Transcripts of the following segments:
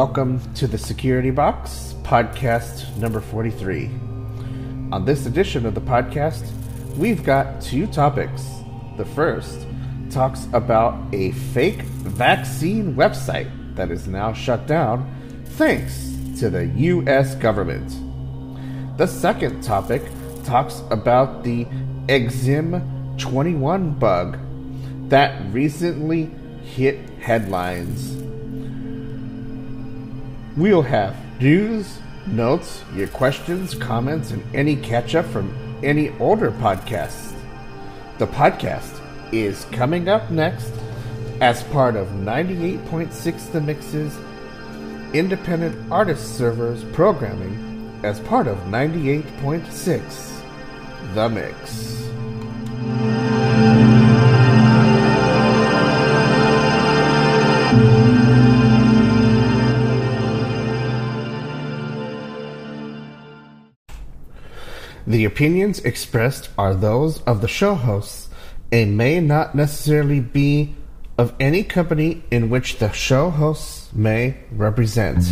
Welcome to the Security Box, podcast number 43. On this edition of the podcast, we've got two topics. The first talks about a fake vaccine website that is now shut down thanks to the US government. The second topic talks about the Exim 21 bug that recently hit headlines. We'll have news, notes, your questions, comments, and any catch up from any older podcasts. The podcast is coming up next as part of 98.6 The Mix's independent artist servers programming as part of 98.6 The Mix. The opinions expressed are those of the show hosts and may not necessarily be of any company in which the show hosts may represent.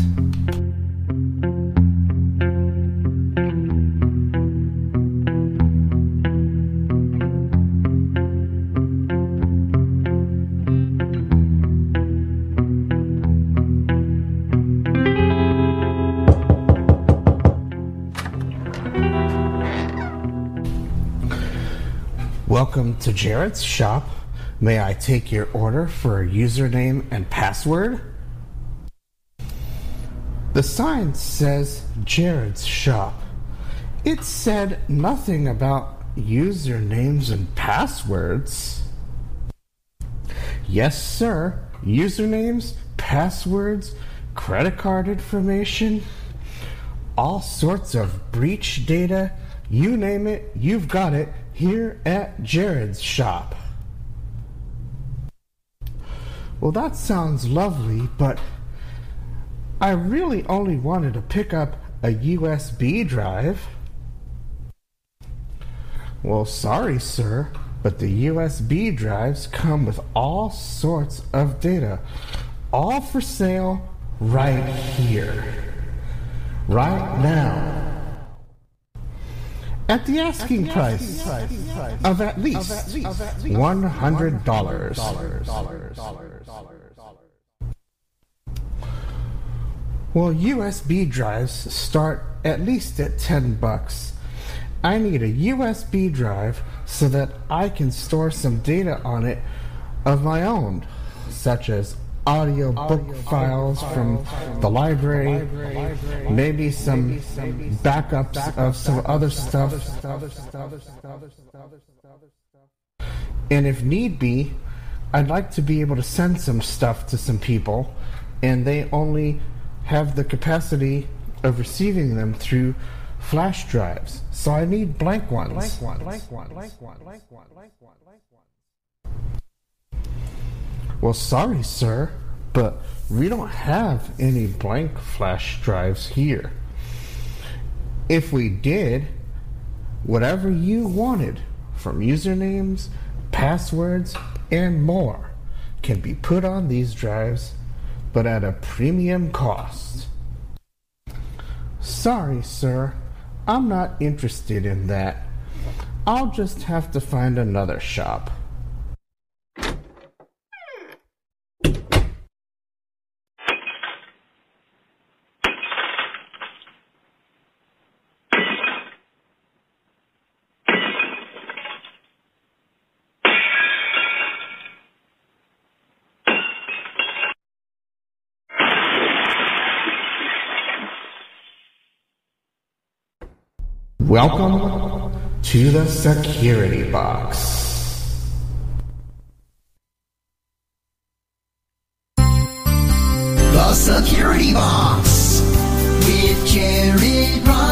To Jared's shop. May I take your order for a username and password? The sign says Jared's shop. It said nothing about usernames and passwords. Yes, sir. Usernames, passwords, credit card information, all sorts of breach data. You name it, you've got it here at Jared's shop. Well, that sounds lovely, but I really only wanted to pick up a USB drive. Well, sorry, sir, but the USB drives come with all sorts of data, all for sale right here, right now at the asking price of at least $100. Well, USB drives start at least at 10 bucks. I need a USB drive so that I can store some data on it of my own, such as audio book files from the library, maybe some backups of some other stuff. And if need be, I'd like to be able to send some stuff to some people, and they only have the capacity of receiving them through flash drives. So I need blank ones. Blank ones. Blank ones. Blank ones. Blank ones. Blank ones. Well, sorry, sir, but we don't have any blank flash drives here. If we did, whatever you wanted from usernames, passwords, and more can be put on these drives, but at a premium cost. Sorry, sir, I'm not interested in that. I'll just have to find another shop. Welcome to the security box. The Security Box with Jared Reimer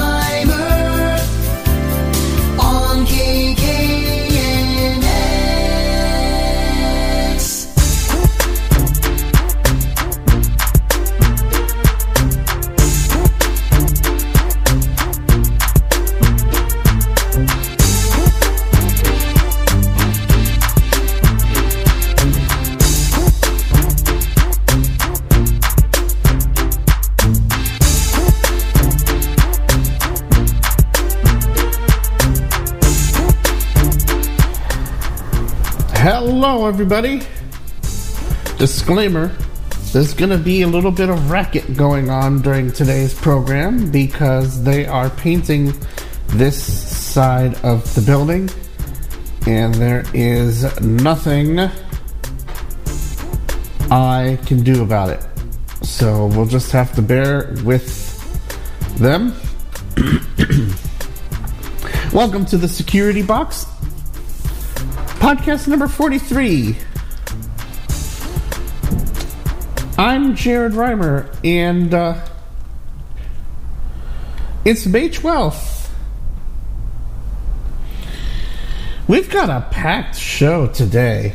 Hello, everybody. Disclaimer there's going to be a little bit of racket going on during today's program because they are painting this side of the building, and there is nothing I can do about it. So we'll just have to bear with them. Welcome to the Security Box, podcast number 43. I'm Jared Reimer, and uh, it's May 12th. We've got a packed show today.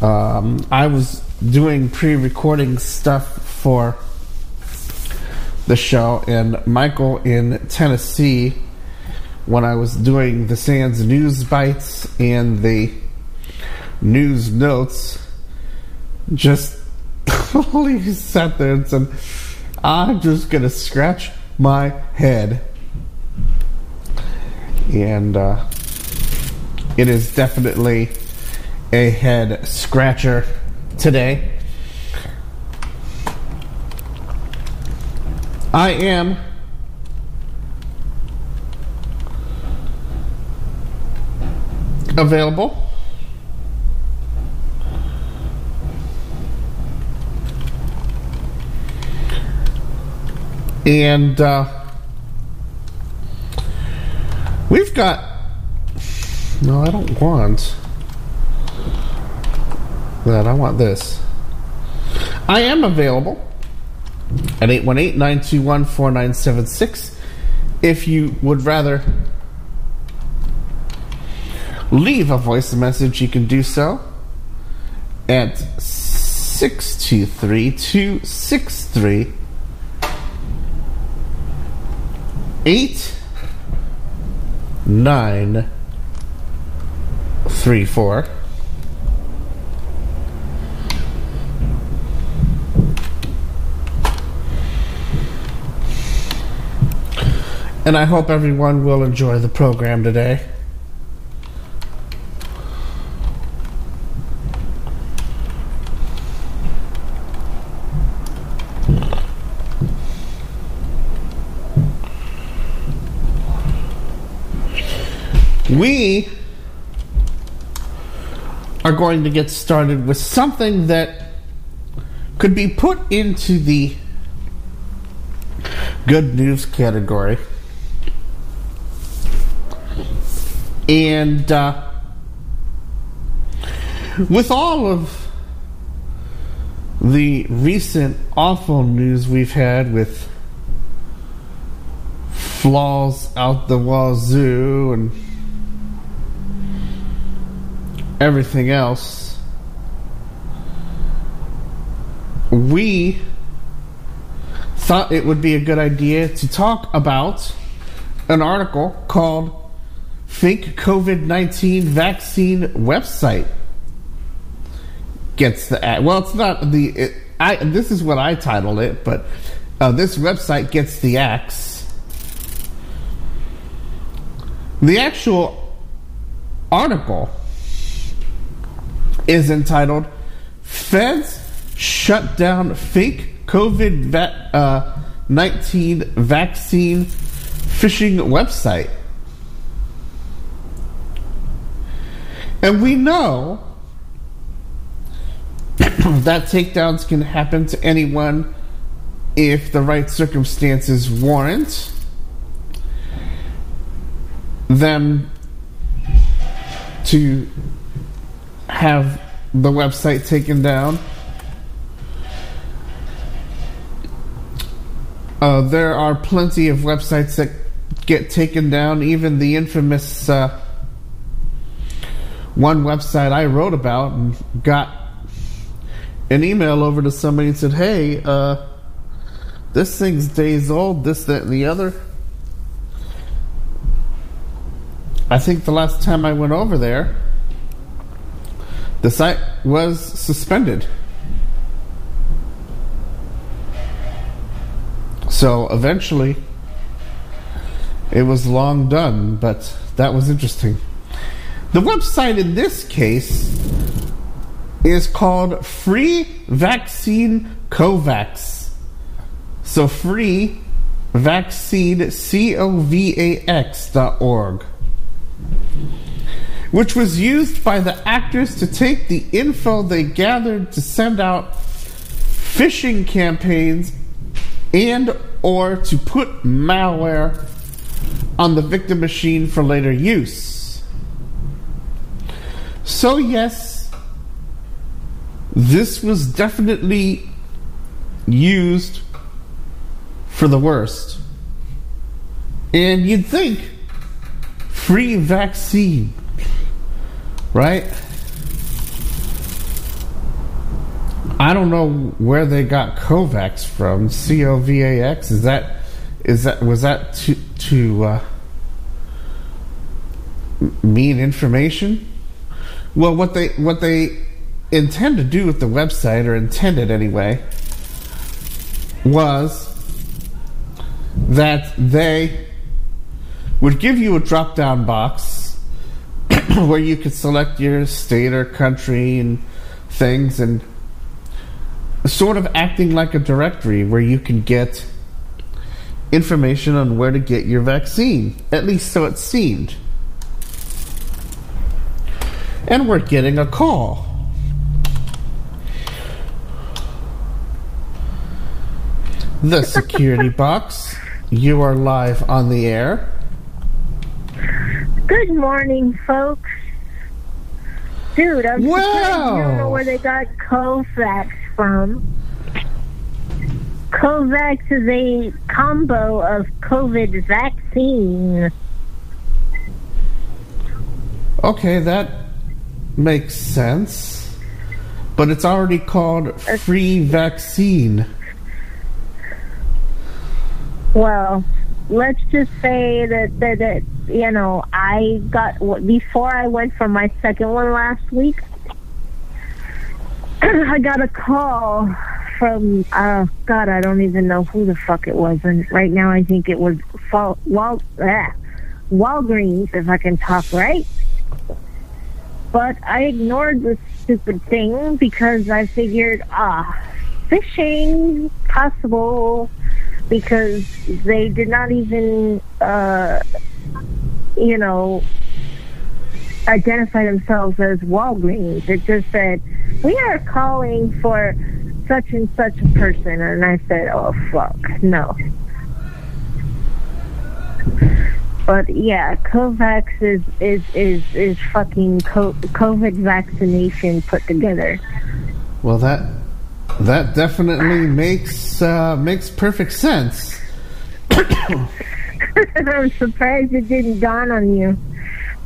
Um, I was doing pre recording stuff for the show, and Michael in Tennessee, when I was doing the SANS News Bites and the news notes, just Holy sat there and said, I'm just going to scratch my head. And uh, it is definitely a head scratcher today. I am available And uh, we've got. No, I don't want that. I want this. I am available at 818 921 4976 if you would rather leave a voice message, you can do so at 623 263 eight nine three four and I hope everyone will enjoy the program today. We are going to get started with something that could be put into the good news category. And uh, with all of the recent awful news we've had with flaws out the wazoo and everything else, we thought it would be a good idea to talk about an article called Fake COVID 19 Vaccine Website Gets the ad. Well, it's not the. It, I, this is what I titled it, but uh, this website gets the axe. The actual article is entitled Feds Shut Down Fake COVID uh, 19 Vaccine Phishing Website. And we know that takedowns can happen to anyone if the right circumstances warrant them to have the website taken down. Uh, there are plenty of websites that get taken down. Even the infamous uh, one website I wrote about and got an email over to somebody and said, "Hey, uh, this thing's days old. This, that, and the other." I think the last time I went over there the site was suspended. So eventually, it was long done, but that was interesting. The website in this case is called Free Vaccine Covax. So free vaccine C O V A X dot org. Which was used by the actors to take the info they gathered to send out phishing campaigns and or to put malware on the victim machine for later use. So yes, this was definitely used for the worst. And you'd think free vaccine, right? I don't know where they got Covax from. C O V A X. Is that is that was that to to uh, mean information? Well, what they what they intend to do with the website, or intended anyway, was that they would give you a drop down box where you could select your state or country and things and sort of acting like a directory where you can get information on where to get your vaccine. At least so it seemed. And we're getting a call. The security box. You are live on the air. Good morning, folks. Dude, I'm surprised you don't know where they got Covax from. Covax is a combo of COVID vaccine. Okay, that makes sense. But it's already called free vaccine. Well, let's just say that, that, that you know, I got, before I went for my second one last week, I got a call from, uh, God, I don't even know who the fuck it was. And right now I think it was Wal, Wal, ah, Walgreens, if I can talk right. But I ignored the stupid thing because I figured, ah, phishing possible because they did not even, uh, you know, identify themselves as Walgreens. It just said, we are calling for such and such a person. And I said, oh, fuck, no. But yeah, COVAX is is is is fucking COVID vaccination put together. Well, that that definitely makes uh, makes perfect sense. I'm surprised it didn't dawn on you.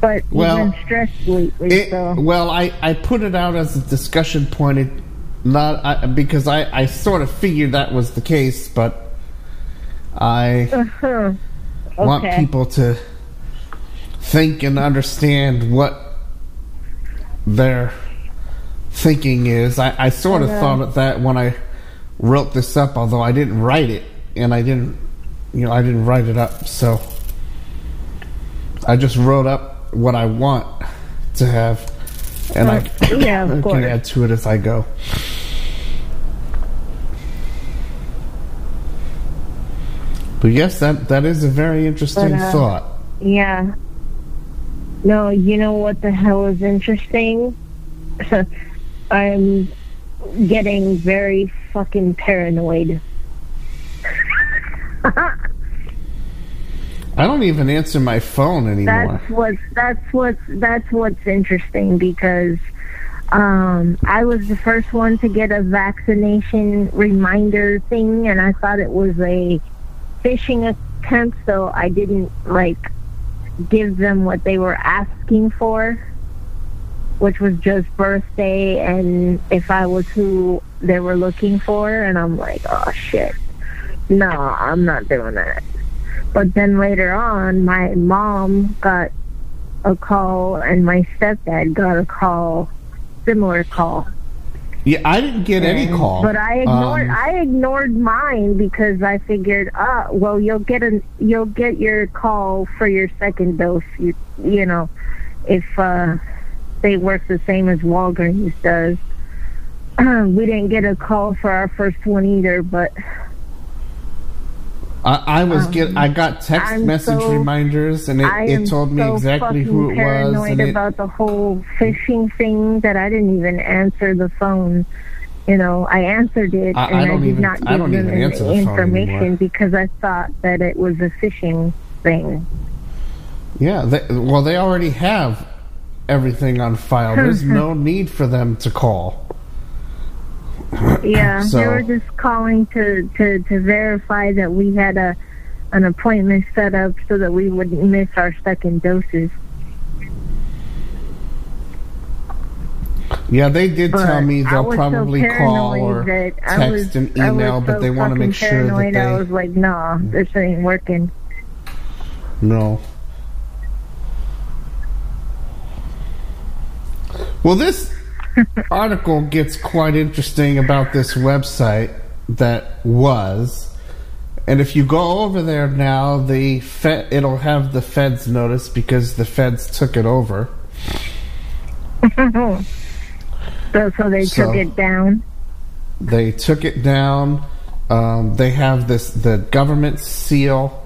But Well, you've been stressed lately, It, so well, I, I put it out as a discussion point, it, not I, because I, I sort of figured that was the case, but I uh-huh. want people to think and understand what their thinking is. I, I sort of I thought of that when I wrote this up, although I didn't write it, and I didn't, you know, I didn't write it up, so I just wrote up what I want to have, and I Uh, yeah, of can course. add to it as I go. But yes, that that is a very interesting But, uh, thought. Yeah. No, you know what the hell is interesting? I'm getting very fucking paranoid. I don't even answer my phone anymore. That's what's that's what's that's what's interesting because um, I was the first one to get a vaccination reminder thing, and I thought it was a phishing attempt, so I didn't like give them what they were asking for, which was just birthday and if I was who they were looking for, and I'm like, oh shit, no, I'm not doing that. But then later on, my mom got a call, and my stepdad got a call, similar call. Yeah, I didn't get any call. But I ignored Um, I ignored mine because I figured, ah, well, you'll get an you'll get your call for your second dose. You you know, if uh, they work the same as Walgreens does. we didn't get a call for our first one either, but I, I was Um, get I got text I'm message so- reminders and it, it told me so exactly who it was paranoid and it, about the whole phishing thing that I didn't even answer the phone. You know, I answered it I- I and I, don't did even- not I give don't them even the the information because I thought that it was a phishing thing. yeah they, well they already have everything on file. There's no need for them to call. Yeah, So- they were just calling to, to, to verify that we had a an appointment set up so that we wouldn't miss our second doses. Yeah, they did But tell me they'll probably so call or text was- and email, but they want to make sure that paranoid, I was like, nah, this ain't working. no. Well, this article gets quite interesting about this website that was, and if you go over there now, the Fed, it'll have the Feds notice because the Feds took it over. So, so they So- took it down. They took it down. Um, they have this the government seal,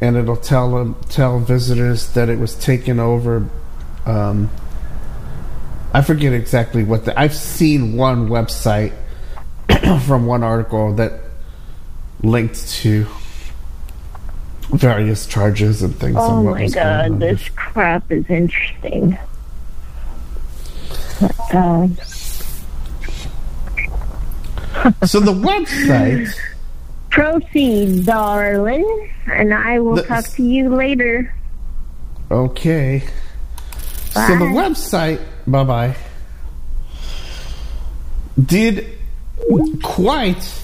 and it'll tell them tell visitors that it was taken over. Um, I forget exactly what the. I've seen one website from one article that linked to various charges and things. Oh my was going on. god, this crap is interesting. Um, So the website. proceed, darling, and I will The- talk to you later. Okay. So the Bye. website, bye bye, did quite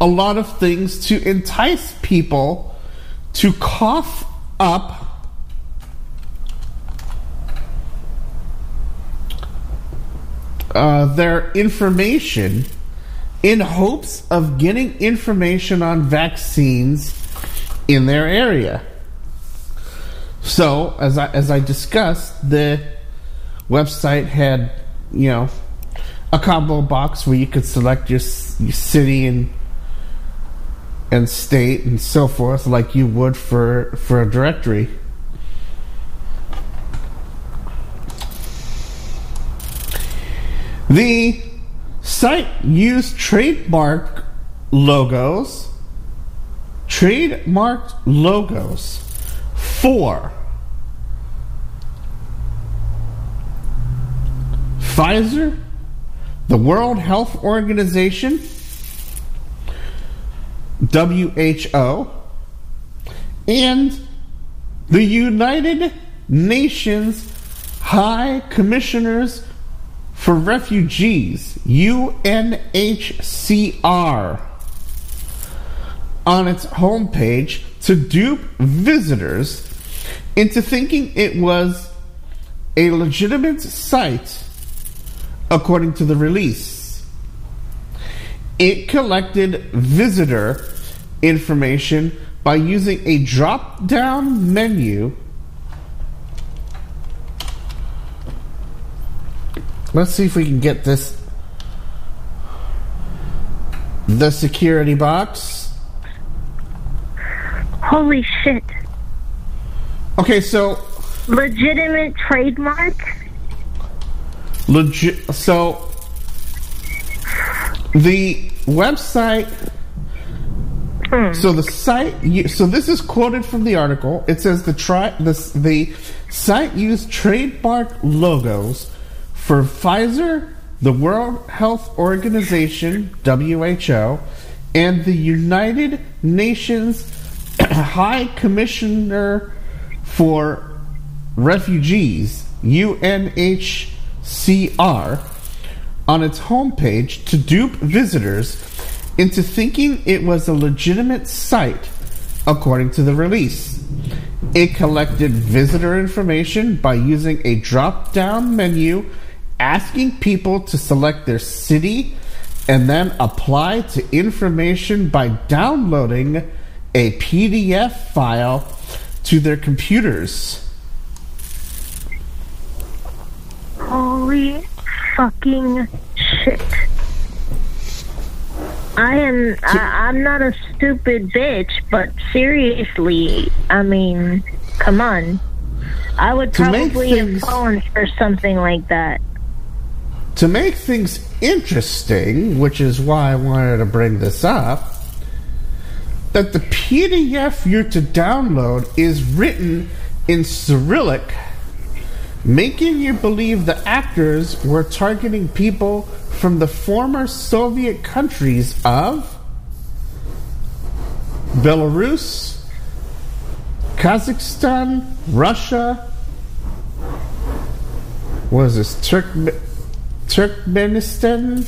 a lot of things to entice people to cough up uh, their information in hopes of getting information on vaccines in their area. So, as I as I discussed, the website had you know a combo box where you could select your, your city and and state and so forth, like you would for for a directory. The site used trademark logos, trademarked logos for Pfizer, the World Health Organization, WHO, and the United Nations High Commissioners for Refugees, UNHCR, on its homepage to dupe visitors into thinking it was a legitimate site according to the release. It collected visitor information by using a drop down menu. Let's see if we can get this. The security box. Holy shit. Okay, so Legitimate trademark? legit. So the website. Hmm. So the site. So this is quoted from the article. It says the try the the site used trademark logos for Pfizer, the World Health Organization (WHO), and the United Nations High Commissioner for Refugees (UNHCR) on its homepage to dupe visitors into thinking it was a legitimate site, according to the release. It collected visitor information by using a drop down menu, asking people to select their city, and then apply to information by downloading a PDF file to their computers. Holy fucking shit. I am. I, I'm not a stupid bitch, but seriously, I mean, come on. I would probably have things- fallen for something like that. To make things interesting, which is why I wanted to bring this up, that the PDF you're to download is written in Cyrillic, making you believe the actors were targeting people from the former Soviet countries of Belarus, Kazakhstan, Russia, was this, Turkmen- Turkmenistan,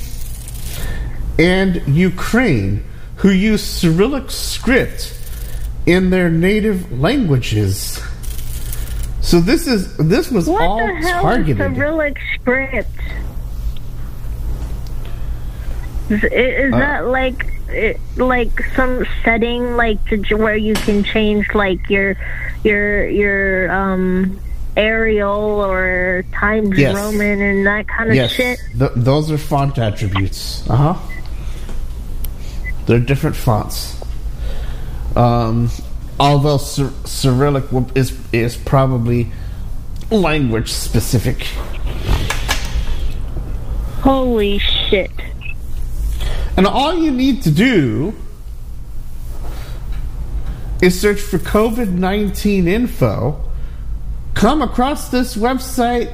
and Ukraine, who use Cyrillic script in their native languages. So this is this was What all the hell targeted. is Cyrillic script? Is, is Uh. that like it, like some setting like to where you can change like your your your um Arial or Times Yes. Roman and that kind of yes, shit? th- those are font attributes. Uh huh. They're different fonts. Um, although Cy- Cyrillic is is probably language specific. Holy shit! And all you need to do is search for COVID 19 info, come across this website.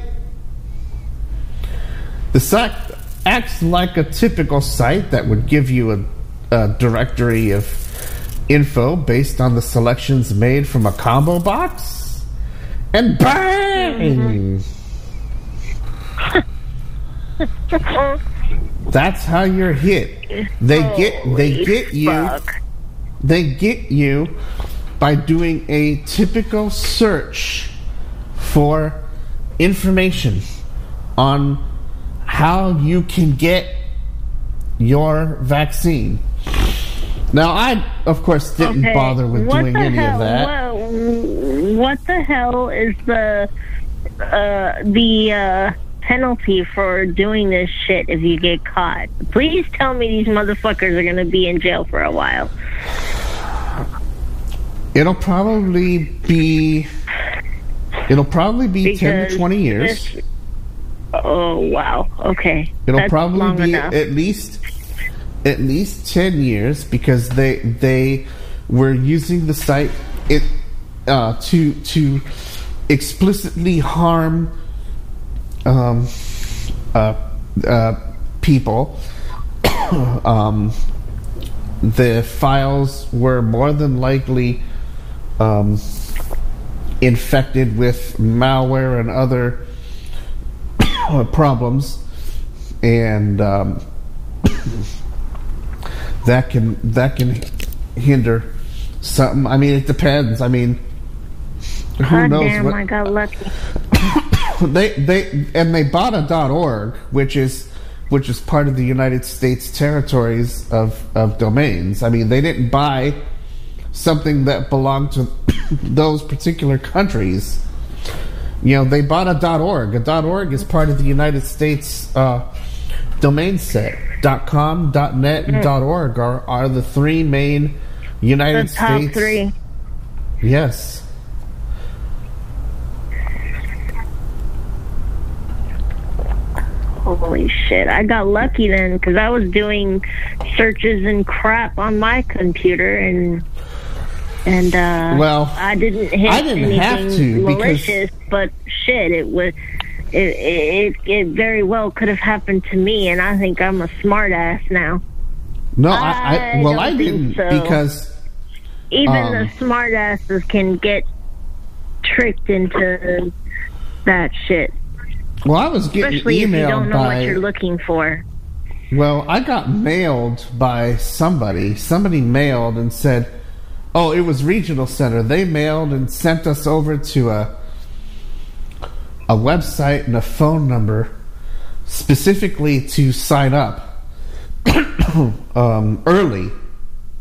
The site acts like a typical site that would give you a, a directory of info based on the selections made from a combo box. And bang! That's how you're hit. They get they get you they get you by doing a typical search for information on how you can get your vaccine. Now, I, of course, didn't Okay, bother with what doing any hell, of that. What, what the hell is the uh, the uh, penalty for doing this shit if you get caught? Please tell me these motherfuckers are going to be in jail for a while. It'll probably be. It'll probably be ten to twenty years. this- oh wow. Okay. It'll That's probably be enough. at least at least ten years because they they were using the site it uh, to to explicitly harm um, uh, uh, people. um, the files were more than likely um, infected with malware and other problems, and um, that can that can hinder something. I mean, it depends. I mean, who God knows damn, what I got lucky. they they and they bought a .org, which is which is part of the United States territories of of domains. I mean, they didn't buy something that belonged to those particular countries. You know, they bought a .org. A .org is part of the United States uh, domain set. Dot .com, dot .net, and .org are, are the three main United The top States. three. Yes. Holy shit! I got lucky then because I was doing searches and crap on my computer and and uh, Well, I didn't hit I didn't anything have to, because- malicious, but shit, it was. It, it it very well could have happened to me, and I think I'm a smartass now. No, I, I I well, don't I didn't so. because Even Um, the smartasses can get tricked into that shit, well, I was getting especially if you don't know by. what you're looking for. Well, I got mailed by somebody. Somebody mailed and said, "Oh, it was Regional Center. They mailed and sent us over to a a website and a phone number specifically to sign up um, early."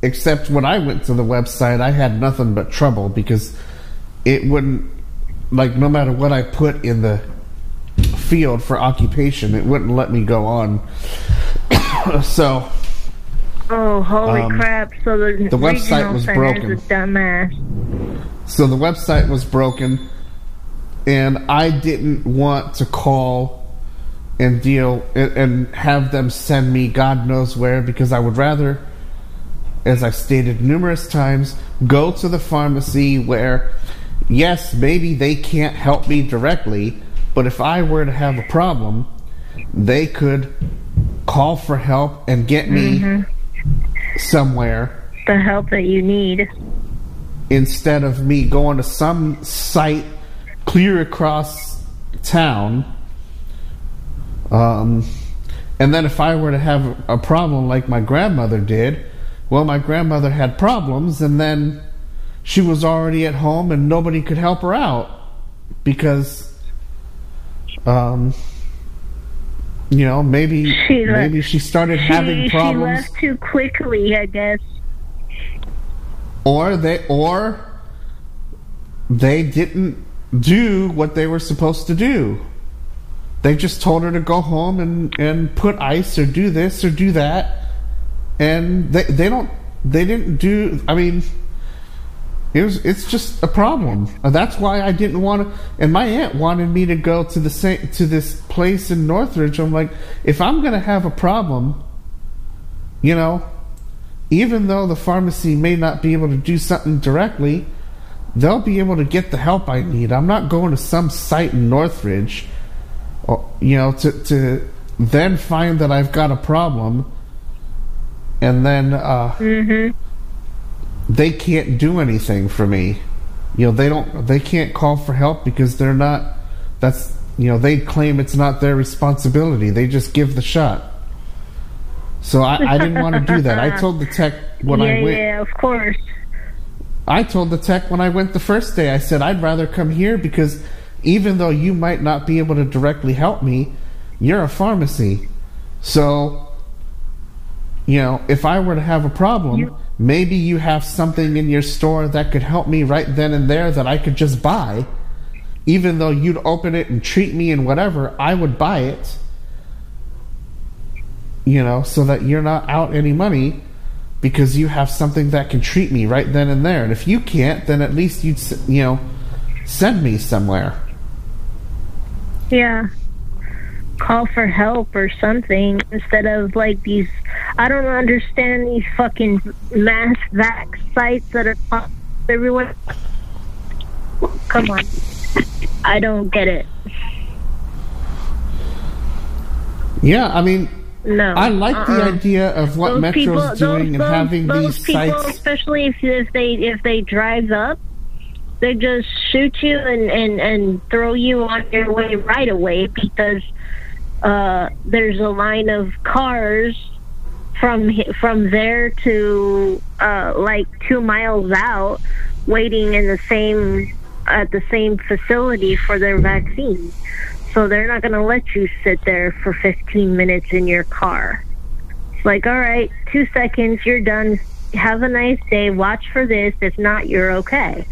Except when I went to the website, I had nothing but trouble because it wouldn't like no matter what I put in the field for occupation. It wouldn't let me go on. so Oh, holy Um, crap! So the, the website was broken. So the website was broken, and I didn't want to call and deal and, and have them send me God knows where because I would rather, as I've stated numerous times, go to the pharmacy where, yes, maybe they can't help me directly, but if I were to have a problem, they could call for help and get me mm-hmm. somewhere The help that you need. instead of me going to some site clear across town. Um, and then if I were to have a problem like my grandmother did, well, my grandmother had problems, and then she was already at home and nobody could help her out because, um, you know, maybe She maybe she started She, having she left too quickly, I guess. or they or they didn't do what they were supposed to do. They just told her to go home and and put ice or do this or do that, and they they don't they didn't do. I mean, it was it's just a problem. That's why I didn't want to. And my aunt wanted me to go to the same to this place in Northridge. I'm like, if I'm gonna have a problem, you know, even though the pharmacy may not be able to do something directly, they'll be able to get the help I need. I'm not going to some site in Northridge, or, you know, to to then find that I've got a problem, and then uh, they can't do anything for me. You know, they don't. They can't call for help because they're not. That's you know, they claim it's not their responsibility. They just give the shot. So I, I didn't want to do that. I told the tech when yeah, I went. yeah, of course. I told the tech when I went the first day, I said, I'd rather come here because even though you might not be able to directly help me, you're a pharmacy. So, you know, if I were to have a problem, maybe you have something in your store that could help me right then and there that I could just buy. Even though you'd open it and treat me and whatever, I would buy it. You know, so that you're not out any money because you have something that can treat me right then and there. And if you can't, then at least you'd, you know, send me somewhere. Yeah. Call for help or something instead of like these. I don't understand these fucking mass vax sites that are everywhere. Come on. I don't get it. Yeah, I mean, No. I like the Uh-uh. idea of what Those Metro's people- doing those- and having those these people, sites. especially if if they if they drive up, they just shoot you and and and throw you on your way right away because uh, there's a line of cars from from there to uh, like two miles out, waiting in the same at the same facility for their vaccine. So they're not going to let you sit there for 15 minutes in your car. It's like, all right, two seconds, you're done. Have a nice day. Watch for this. If not, you're okay.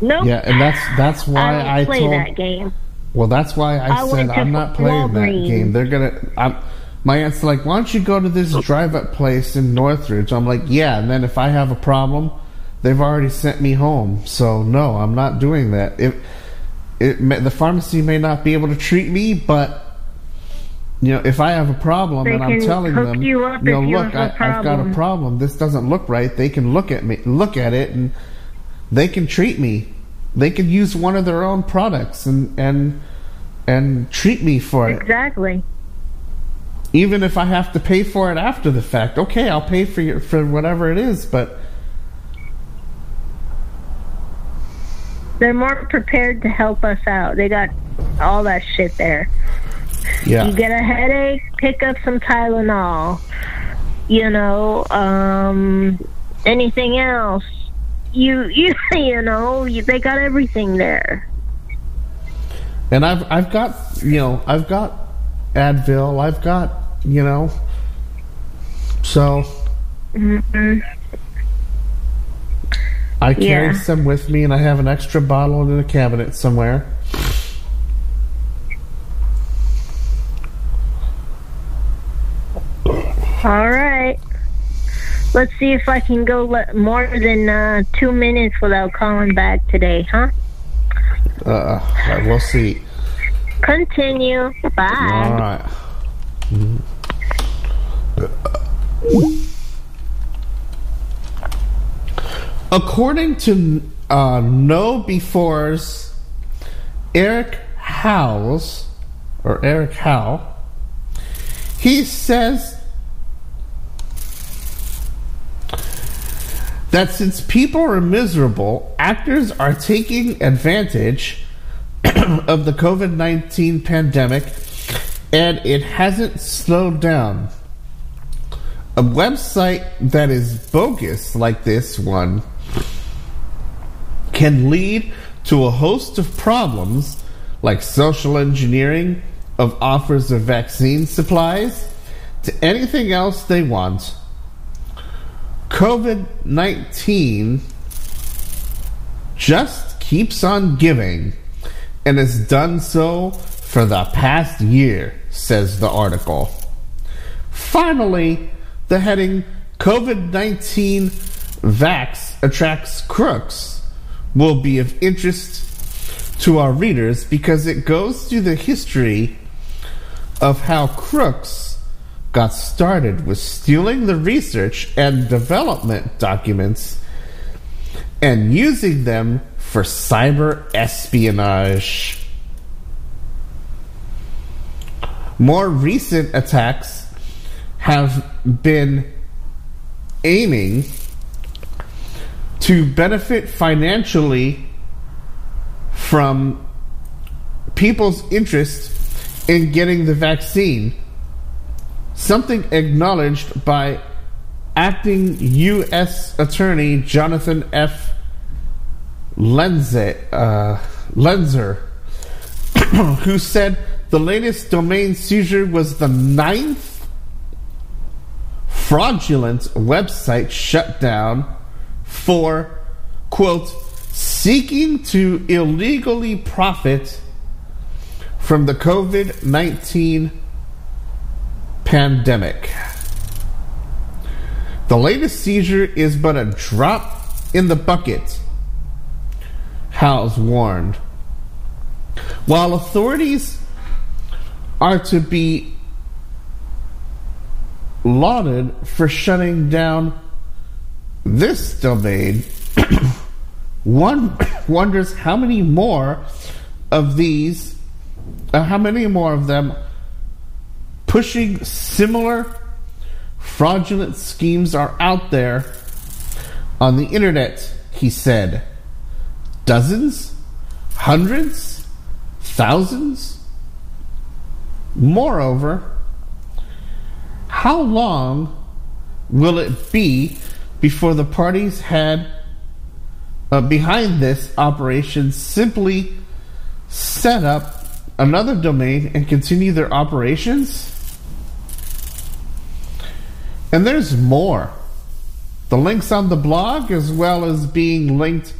Nope. Yeah, and that's that's I why don't I, play told. that game. Well, that's why I, I said I'm not playing that game. They're gonna. I'm, my aunt's like, why don't you go to this drive-up place in Northridge? I'm like, yeah. And then if I have a problem, they've already sent me home. So no, I'm not doing that. If it, the pharmacy may not be able to treat me, but you know, if I have a problem They and I'm telling them, you up know, you look, have I, I've got a problem. problem. This doesn't look right. They can look at me, look at it, and they can treat me. They can use one of their own products and and and treat me for it. Exactly. Even if I have to pay for it after the fact, okay, I'll pay for your for whatever it is. But They're more prepared to help us out. They got all that shit there. yeah, You get a headache, pick up some Tylenol. You know, um, anything else. You you you know, you, they got everything there. and I've I've got you know I've got Advil. I've got you know. So I carry yeah. some with me, and I have an extra bottle in the cabinet somewhere. All right. Let's see if I can go le- more than uh, two minutes without calling back today, huh? Uh, we'll see. Continue. Bye. All right. mm-hmm. According to uh, KnowBe4's Eric Howells, or Eric Howe, he says that since people are miserable, actors are taking advantage of the COVID 19 pandemic and it hasn't slowed down. A website that is bogus like this one can lead to a host of problems like social engineering of offers of vaccine supplies to anything else they want. COVID 19 just keeps on giving and has done so for the past year, says the article. Finally, the heading COVID 19 Vax attracts crooks will be of interest to our readers because it goes through the history of how crooks got started with stealing the research and development documents and using them for cyber espionage. More recent attacks have been aiming to benefit financially from people's interest in getting the vaccine, something acknowledged by acting U.S. Attorney Jonathan F. Lenze, uh, Lenzer, who said the latest domain seizure was the ninth fraudulent website shut down for, quote, seeking to illegally profit from the COVID 19 pandemic. The latest seizure is but a drop in the bucket, Howes warned. While authorities are to be lauded for shutting down this domain, one wonders how many more of these, uh, how many more of them pushing similar fraudulent schemes are out there on the internet, he said. Dozens? Hundreds? Thousands? Moreover, how long will it be before the parties had uh, behind this operation simply set up another domain and continue their operations? And there's more. The links on the blog, as well as being linked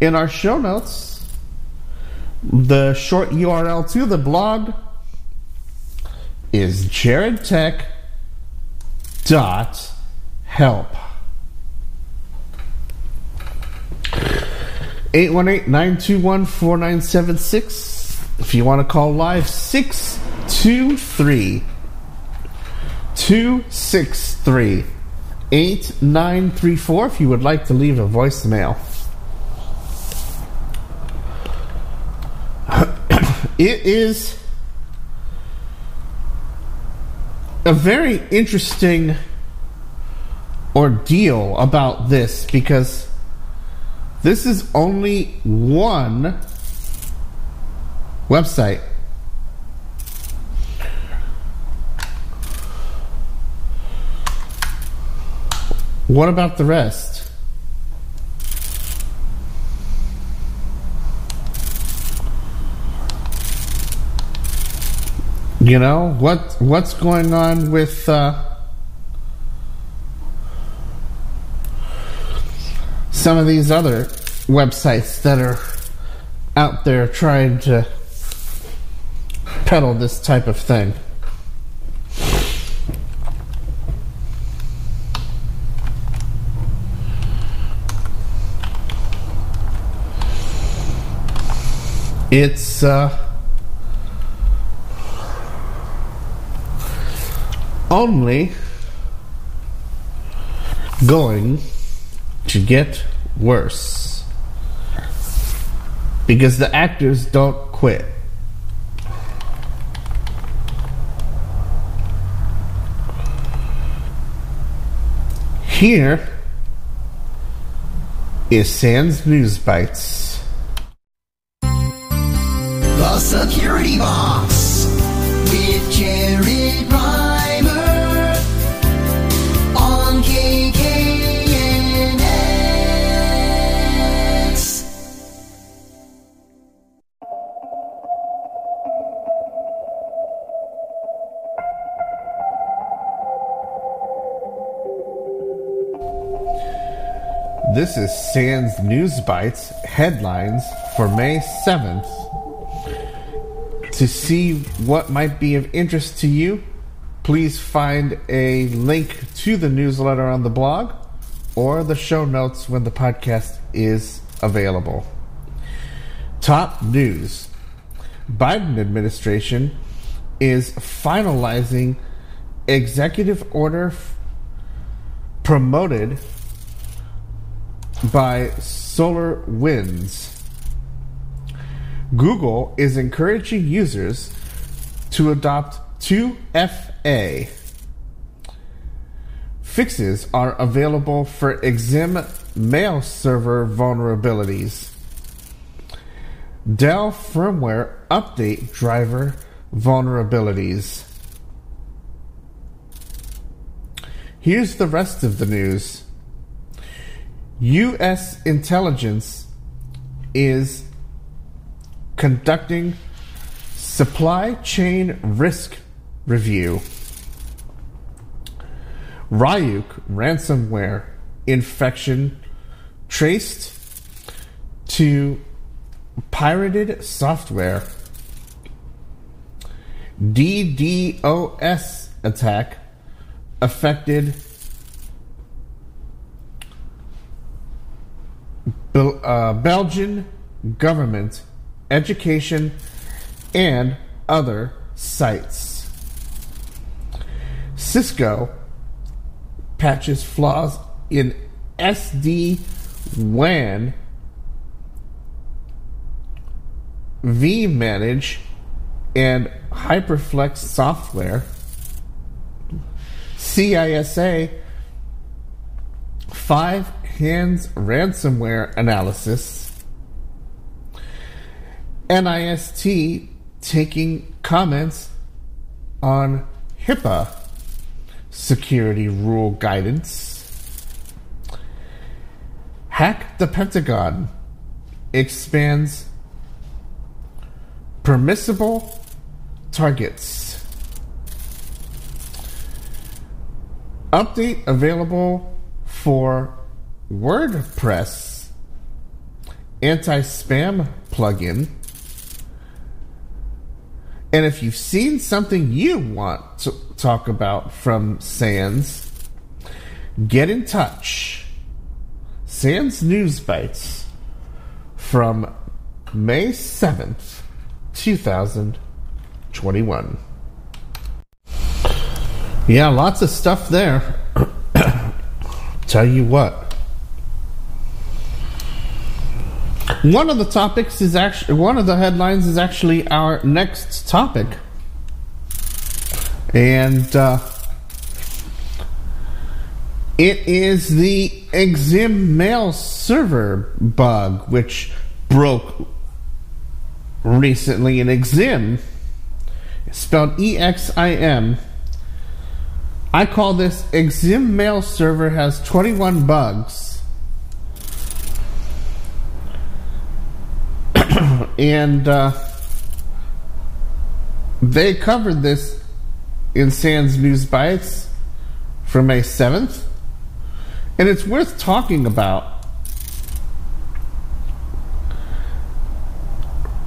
in our show notes, the short URL to the blog is jaredtech.help. 818 921 4976. If you want to call live, 623 263 8934 if you would like to leave a voicemail. it is a very interesting ordeal about this because this is only one website. What about the rest? You know what? What's going on with uh, some of these other websites that are out there trying to peddle this type of thing. It's uh, only going to get worse because the actors don't quit. Here is SANS News Bites. The Security Box with Jared Rimer This is SANS News Bites headlines for May 7th. To see what might be of interest to you, please find a link to the newsletter on the blog or the show notes when the podcast is available. Top news Biden administration is finalizing executive order promoted by SolarWinds. Google is encouraging users to adopt 2FA. Fixes are available for Exim mail server vulnerabilities. Dell firmware update driver vulnerabilities. Here's the rest of the news. U.S. intelligence is conducting supply chain risk review. Ryuk ransomware infection traced to pirated software. DDoS attack affected uh, Belgian government, education, and other sites. Cisco patches flaws in SD WAN, vManage, and Hyperflex software. CISA FiveHands hands ransomware analysis. NIST taking comments on HIPAA security rule guidance. Hack the Pentagon expands permissible targets. Update available for WordPress anti spam plugin. And if you've seen something you want to talk about from SANS, get in touch. SANS News Bites from May 7th, 2021. Yeah, lots of stuff there. Tell you what. One of the topics is actually one of the headlines is actually our next topic, and uh, it is the Exim mail server bug, which broke recently in Exim, spelled E X I M. I call this Exim mail server has 21 bugs. And uh, they covered this in SANS News Bites from May 7th. And it's worth talking about.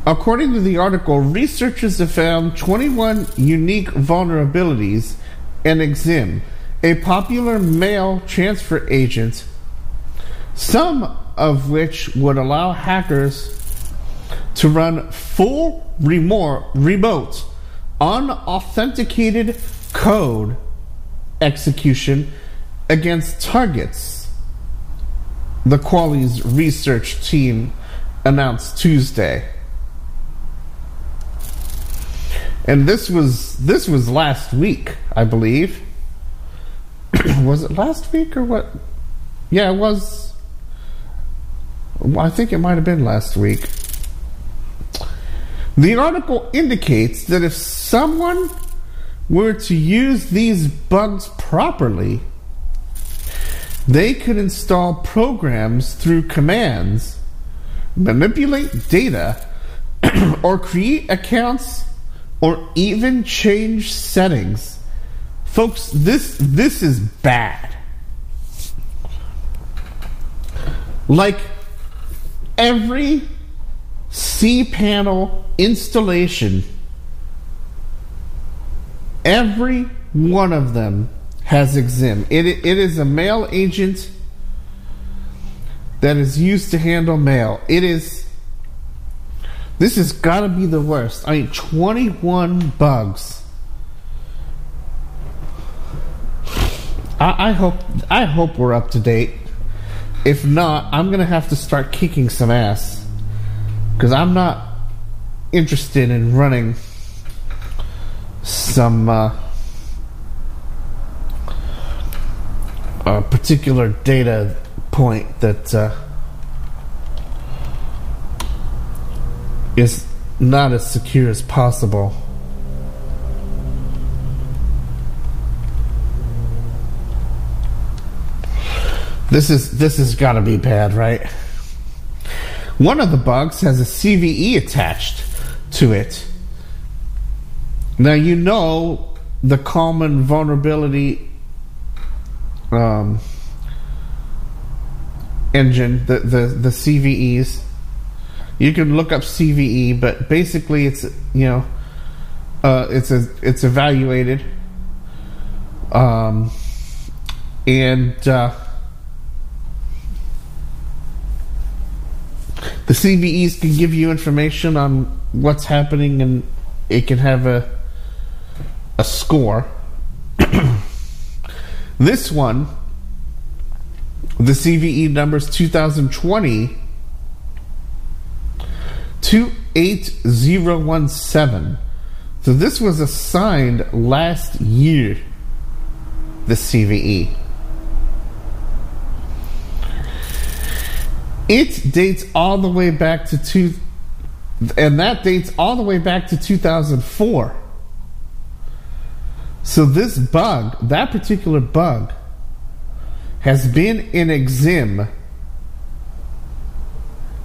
According to the article, researchers have found 21 unique vulnerabilities in Exim, a popular mail transfer agent, some of which would allow hackers to run full remote, unauthenticated code execution against targets. The Qualys research team announced Tuesday. And this was this was last week, I believe. was it last week or what? Yeah, it was. I think it might have been last week. The article indicates that if someone were to use these bugs properly, they could install programs through commands, manipulate data, or create accounts or even change settings. Folks, this this is bad. Like every cPanel installation, every one of them has Exim. It, it is a mail agent that is used to handle mail. It is. This has got to be the worst. I mean, 21 bugs. I, I hope I hope we're up to date. If not, I'm gonna have to start kicking some ass because I'm not interested in running some uh, a particular data point that uh, is not as secure as possible. This is this has got to be bad, right? One of the bugs has a CVE attached to it. Now you know the common vulnerability um, engine, the, the the CVEs. You can look up CVE, but basically it's you know uh, it's a it's evaluated um, and uh, the CVEs can give you information on what's happening and it can have a a score. this one, the CVE numbers 2020 28017. So this was assigned last year, the CVE. It dates all the way back to two, and that dates all the way back to 2004. So this bug, that particular bug, has been in Exim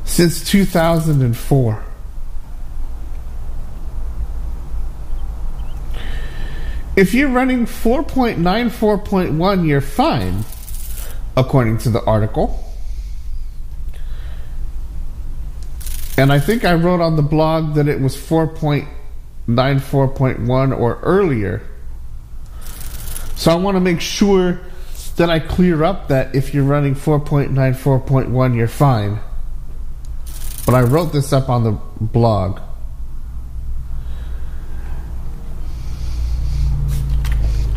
since 2004. If you're running 4.94.1, you're fine, according to the article. And I think I wrote on the blog that it was 4.94.1 or earlier. So I want to make sure that I clear up that if you're running 4.94.1, you're fine. But I wrote this up on the blog.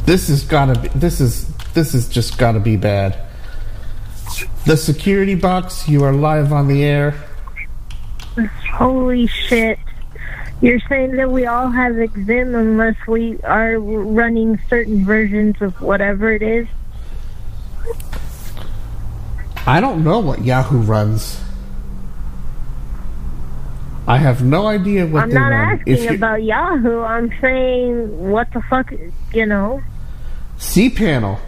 This has got to be. This is. This has just got to be bad. The security box. You are live on the air. Holy shit. You're saying that we all have Exim unless we are running certain versions of whatever it is? I don't know what Yahoo runs. I have no idea what I'm they not run. asking you- about Yahoo. I'm saying, what the fuck, you know? cPanel.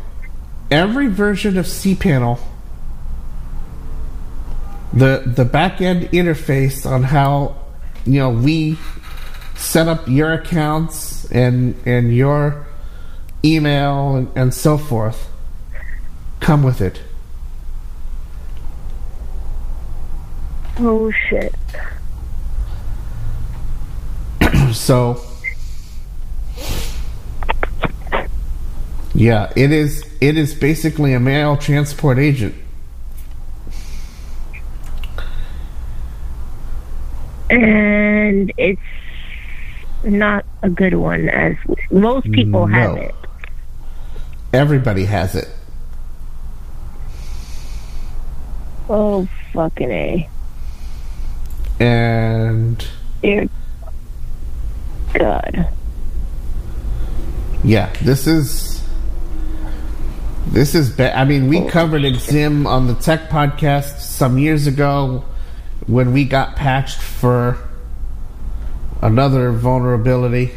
Every version of cPanel, the the back end interface on how you know we set up your accounts and and your email and, and so forth come with it. Oh shit. So yeah, it is it is basically a mail transport agent. And it's not a good one as most people have it. Everybody has it. Oh fucking a, And dear God. yeah, this is this is bad. I mean, we oh. covered Exim on the Tech Podcast some years ago when we got patched for another vulnerability.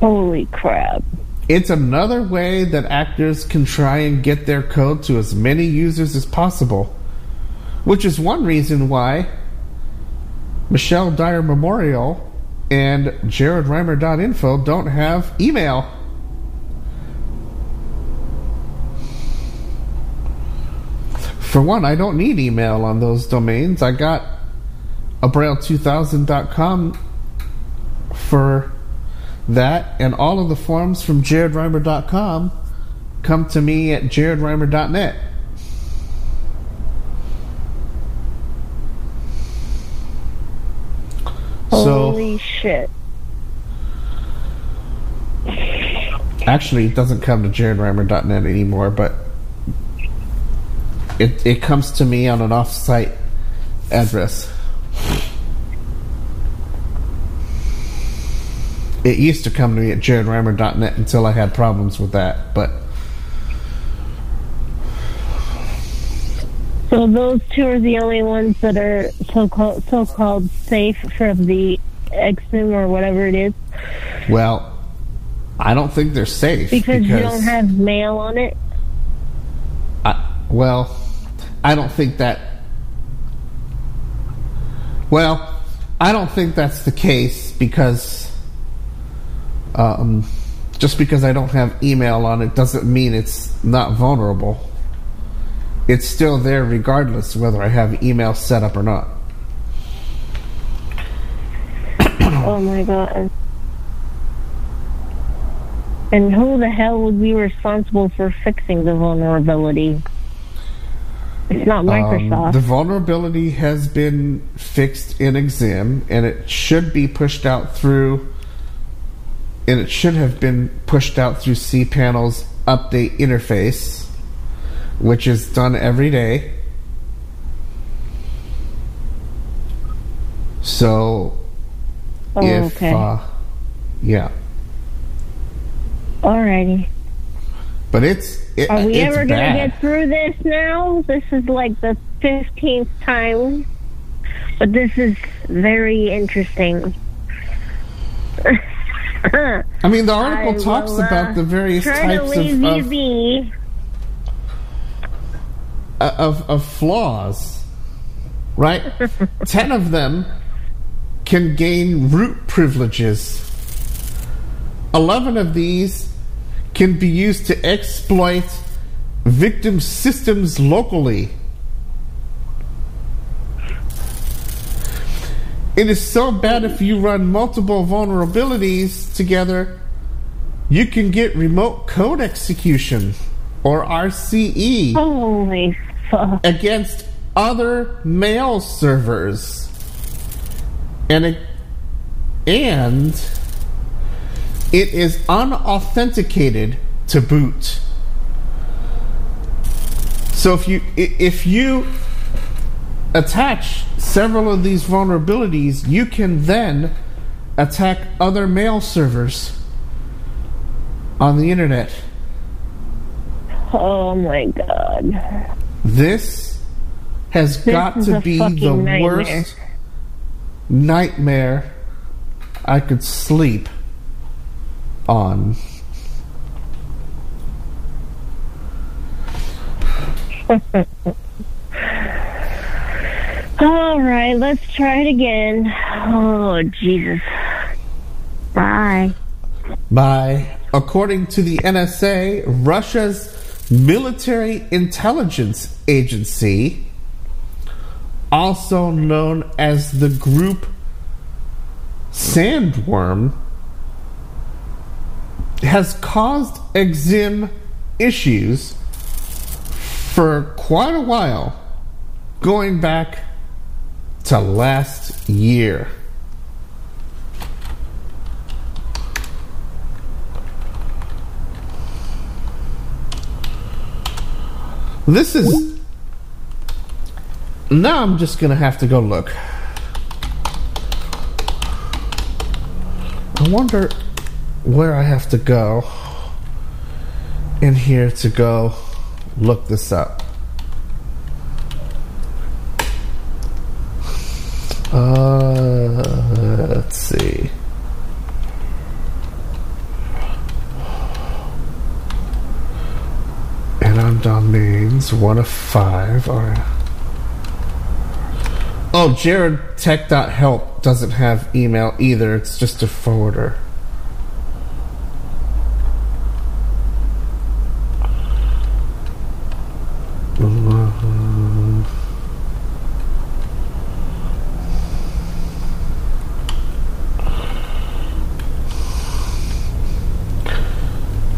Holy crap. It's another way that actors can try and get their code to as many users as possible. Which is one reason why Michelle Dyer Memorial and JaredRimer.info don't have email. For one, I don't need email on those domains. I got abrail2000.com for that, and all of the forms from jaredrimer.com come to me at jaredrimer.net. So, Holy shit. actually, it doesn't come to jaredrimer.net anymore, but it, it comes to me on an off site address. It used to come to me at jaredrimer.net until I had problems with that, but So those two are the only ones that are so called so called safe from the Exim or whatever it is well, I don't think they're safe because, you don't have mail on it. I, well, I don't think that. Well, I don't think that's the case because um, just because I don't have email on it doesn't mean it's not vulnerable. It's still there regardless whether I have email set up or not. Oh my god. And who the hell would be responsible for fixing the vulnerability? It's not Um, Microsoft. the vulnerability has been fixed in Exim, and it should be pushed out through. And it should have been pushed out through cPanel's update interface, which is done every day. So, oh, if okay. uh, yeah, Alrighty. but it's it, Are we ever gonna get through this now? This is like the fifteenth time. But this is very interesting. I mean, the article I talks will, uh, about the various types of, of uh, of, of flaws, right? Ten of them can gain root privileges. Eleven of these can be used to exploit victim systems locally. It is so bad if you run multiple vulnerabilities together, you can get remote code execution or RCE Holy fuck. against other mail servers. And it, and it is unauthenticated to boot. So if you if you attach several of these vulnerabilities, you can then attack other mail servers on the internet. Oh my god. This has got to be the nightmare. worst nightmare I could sleep on. All right, let's try it again. Oh Jesus. Bye. Bye. according to the NSA, Russia's military intelligence agency, also known as the group Sandworm, has caused Exim issues for quite a while going back to last year. This is. Now I'm just gonna have to go look. I wonder where I have to go in here to go look this up. Uh, let's see. And on domains, one of five are. Oh, Jared Tech.help doesn't have email either. It's just a forwarder.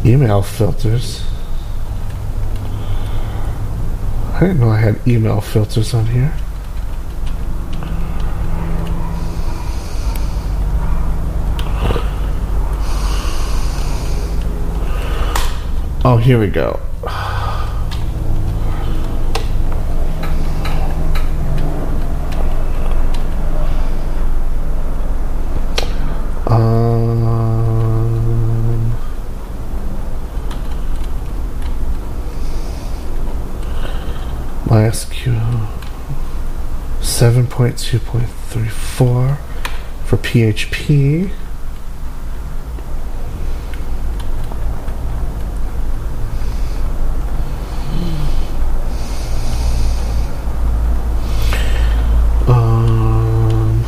Email filters. I didn't know I had email filters on here. Oh, here we go. MySQL 7.2.34 for PHP. Um,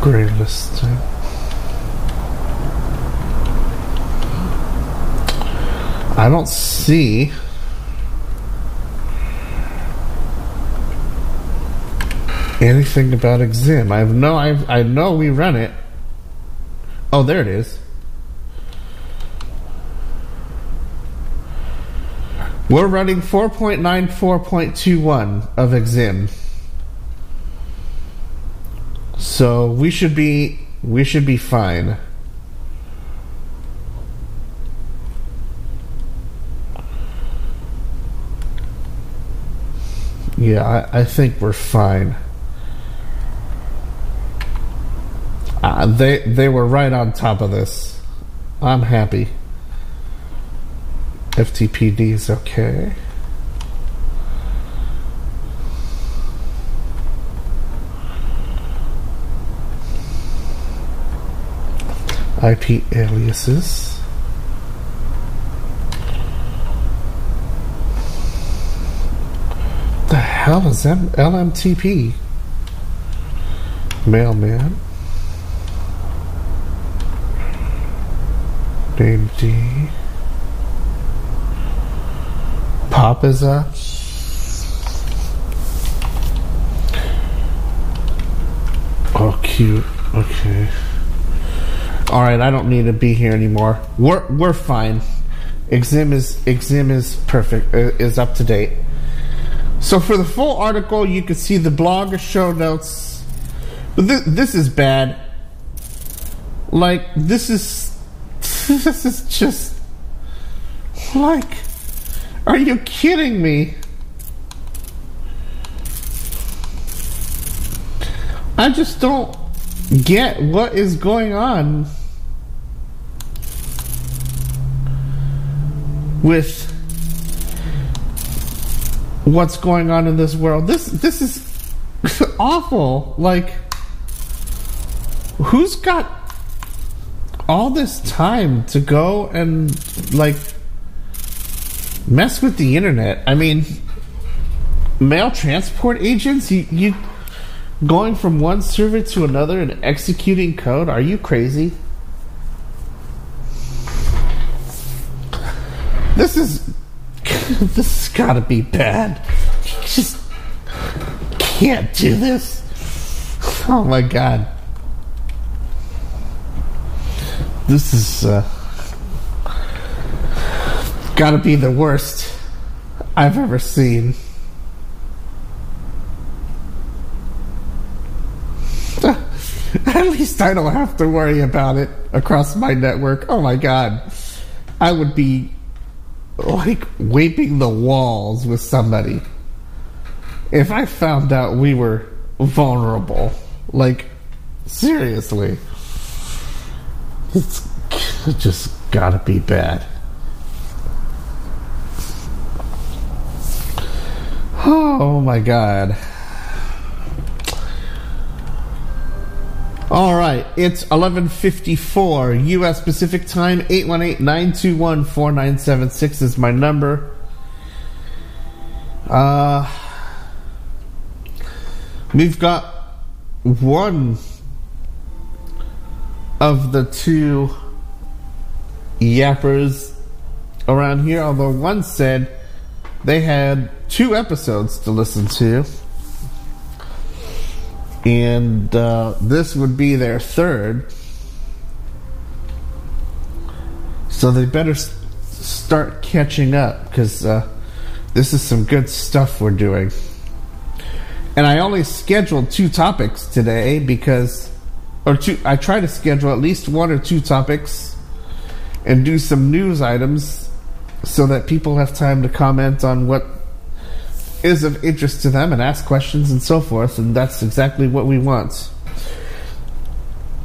gray listing. I don't see anything about Exim. I no I I know we run it. Oh, there it is. We're running 4.94.21 of Exim. So we should be we should be fine. Yeah, I, I think we're fine. Uh, they they were right on top of this. I'm happy. FTPD is okay. IP aliases. The hell is M- LMTP? Mailman. Name D. Pop is up. Oh, cute. Okay. All right, I don't need to be here anymore. We're we're fine. Exim is Exim is perfect. uh, Is up to date. So for the full article, you can see the blog show notes. But this, this is bad. Like this is this is just like are you kidding me? I just don't get what is going on with what's going on in this world. This this is awful. Like who's got all this time to go and like mess with the internet? I mean, mail transport agents, you you going from one server to another and executing code? Are you crazy? This is this has got to be bad. Just can't do this. Oh my god. This is uh, gotta be the worst I've ever seen. At least I don't have to worry about it across my network. Oh my god. I would be like waping the walls with somebody if I found out we were vulnerable. Like, seriously. It's just gotta be bad. Oh my god. All right, it's 11:54 U.S. Pacific Time. 818-921-4976 is my number. Uh, we've got one of the two yappers around here, although one said they had two episodes to listen to and uh, this would be their third. So they better s- start catching up because uh, this is some good stuff we're doing. And I only scheduled two topics today because, or two, I try to schedule at least one or two topics and do some news items so that people have time to comment on what is of interest to them and ask questions and so forth, and that's exactly what we want.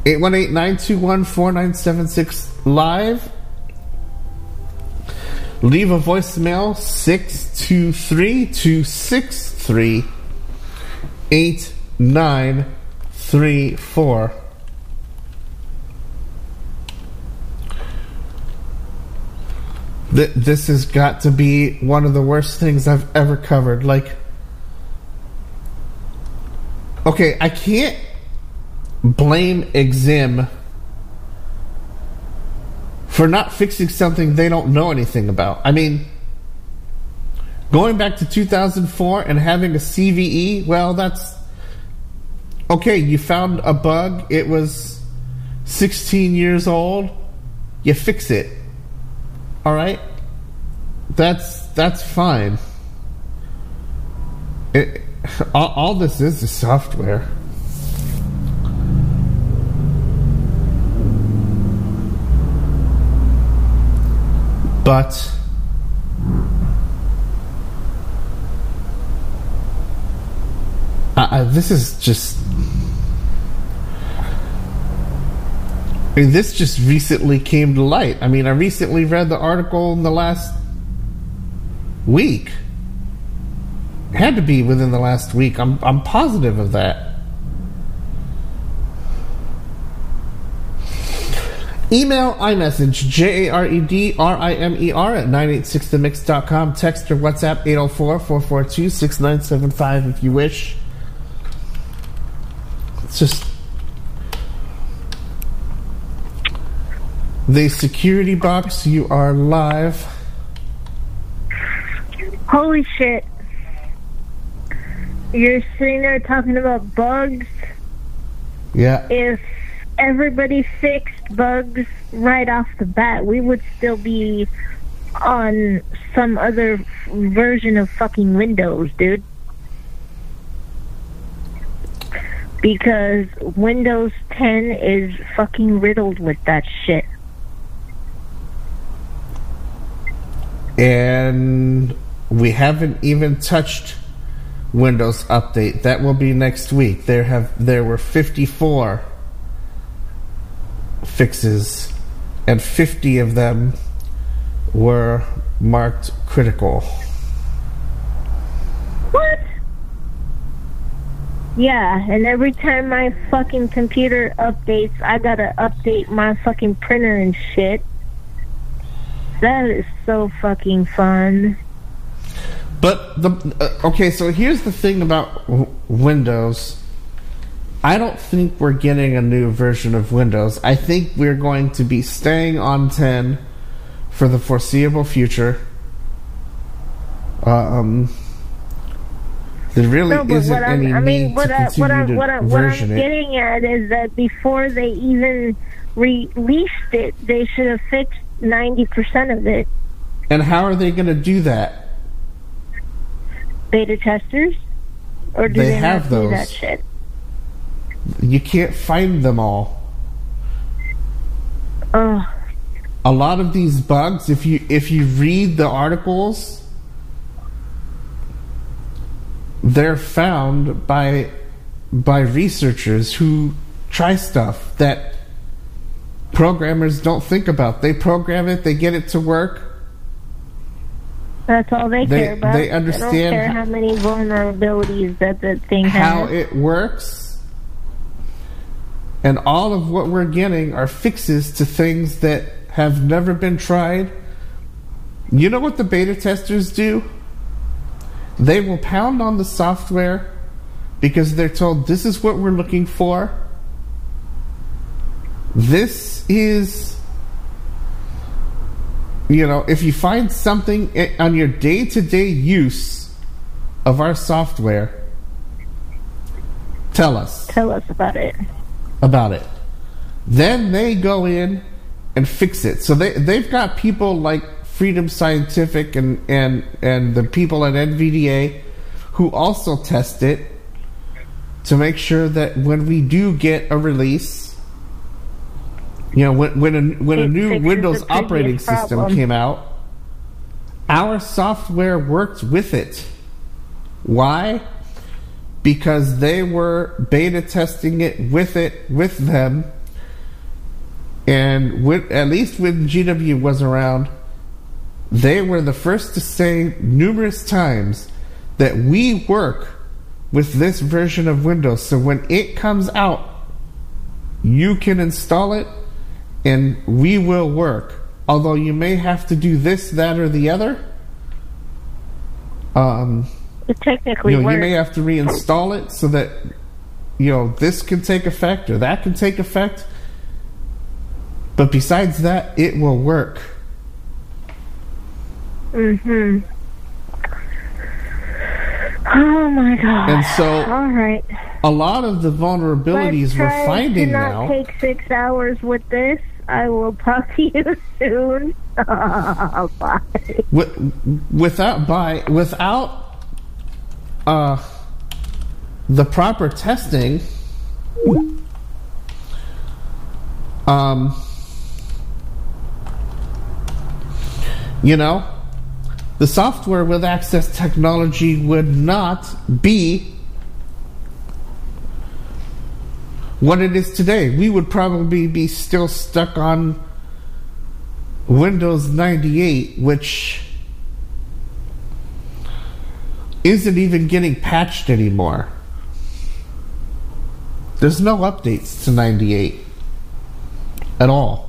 818 921 4976 live. Leave a voicemail 623 263 8934. Th- this has got to be one of the worst things I've ever covered. Like, okay, I can't blame Exim for not fixing something they don't know anything about. I mean, going back to 2004 and having a CVE, well, that's okay. You found a bug, it was 16 years old, you fix it. All right, that's that's fine. It, all, all this is is software. But uh, this is just. I mean, this just recently came to light. I mean, I recently read the article in the last week. It had to be within the last week. I'm I'm positive of that. Email iMessage, J A R E D R I M E R at 986themix.com. Text or WhatsApp 804 442 6975 if you wish. It's just. The security box, you are live. Holy shit. You're sitting there talking about bugs. Yeah. If everybody fixed bugs right off the bat, we would still be on some other version of fucking Windows, dude. Because Windows 10 is fucking riddled with that shit. And we haven't even touched Windows Update. That will be next week. There have there were 54 fixes, and 50 of them were marked critical. What? Yeah, and every time my fucking computer updates, I gotta update my fucking printer and shit. That is so fucking fun. But the uh, okay, so here's the thing about w- Windows. I don't think we're getting a new version of Windows. I think we're going to be staying on 10 for the foreseeable future. Um, there really No, isn't I'm, any I mean, need what, to I, continue what, I'm, to what, I, what version I'm it. getting at is that before they even released it, they should have fixed 90% of it. And how are they going to do that? Beta testers? Or do They they, have do that those. shit? You can't find them all. Oh, A lot of these bugs, if you if you read the articles, they're found by by researchers who try stuff that programmers don't think about. They program it, they get it to work, that's all they, They- care about. they They don't understand care ho- how many vulnerabilities that the thing how has. How it works. And all of what we're getting are fixes to things that have never been tried. You know what the beta testers do? They will pound on the software because they're told this is what we're looking for. This is, you know, if you find something on your day to day use of our software, tell us Tell us about it. about it. Then they go in and fix it. So they they've got people like Freedom Scientific and and and the people at NVDA who also test it to make sure that when we do get a release, you know, when when a when a new Windows operating system problem. came out, our software worked with it. Why? because they were beta testing it with it with them and with, at least when GW was around they were the first to say numerous times that we work with this version of Windows so when it comes out you can install it and we will work although you may have to do this that or the other um It technically you know, you may have to reinstall it so that you know this can take effect or that can take effect. But besides that, it will work. hmm Oh my god. And so All right. a lot of the vulnerabilities we're finding to not now. take six hours with this. I will talk to you soon. Bye. wi- without by without uh the proper testing um you know the software with access technology would not be what it is today we would probably be still stuck on Windows 98, which isn't even getting patched anymore. There's no updates to 98 at all.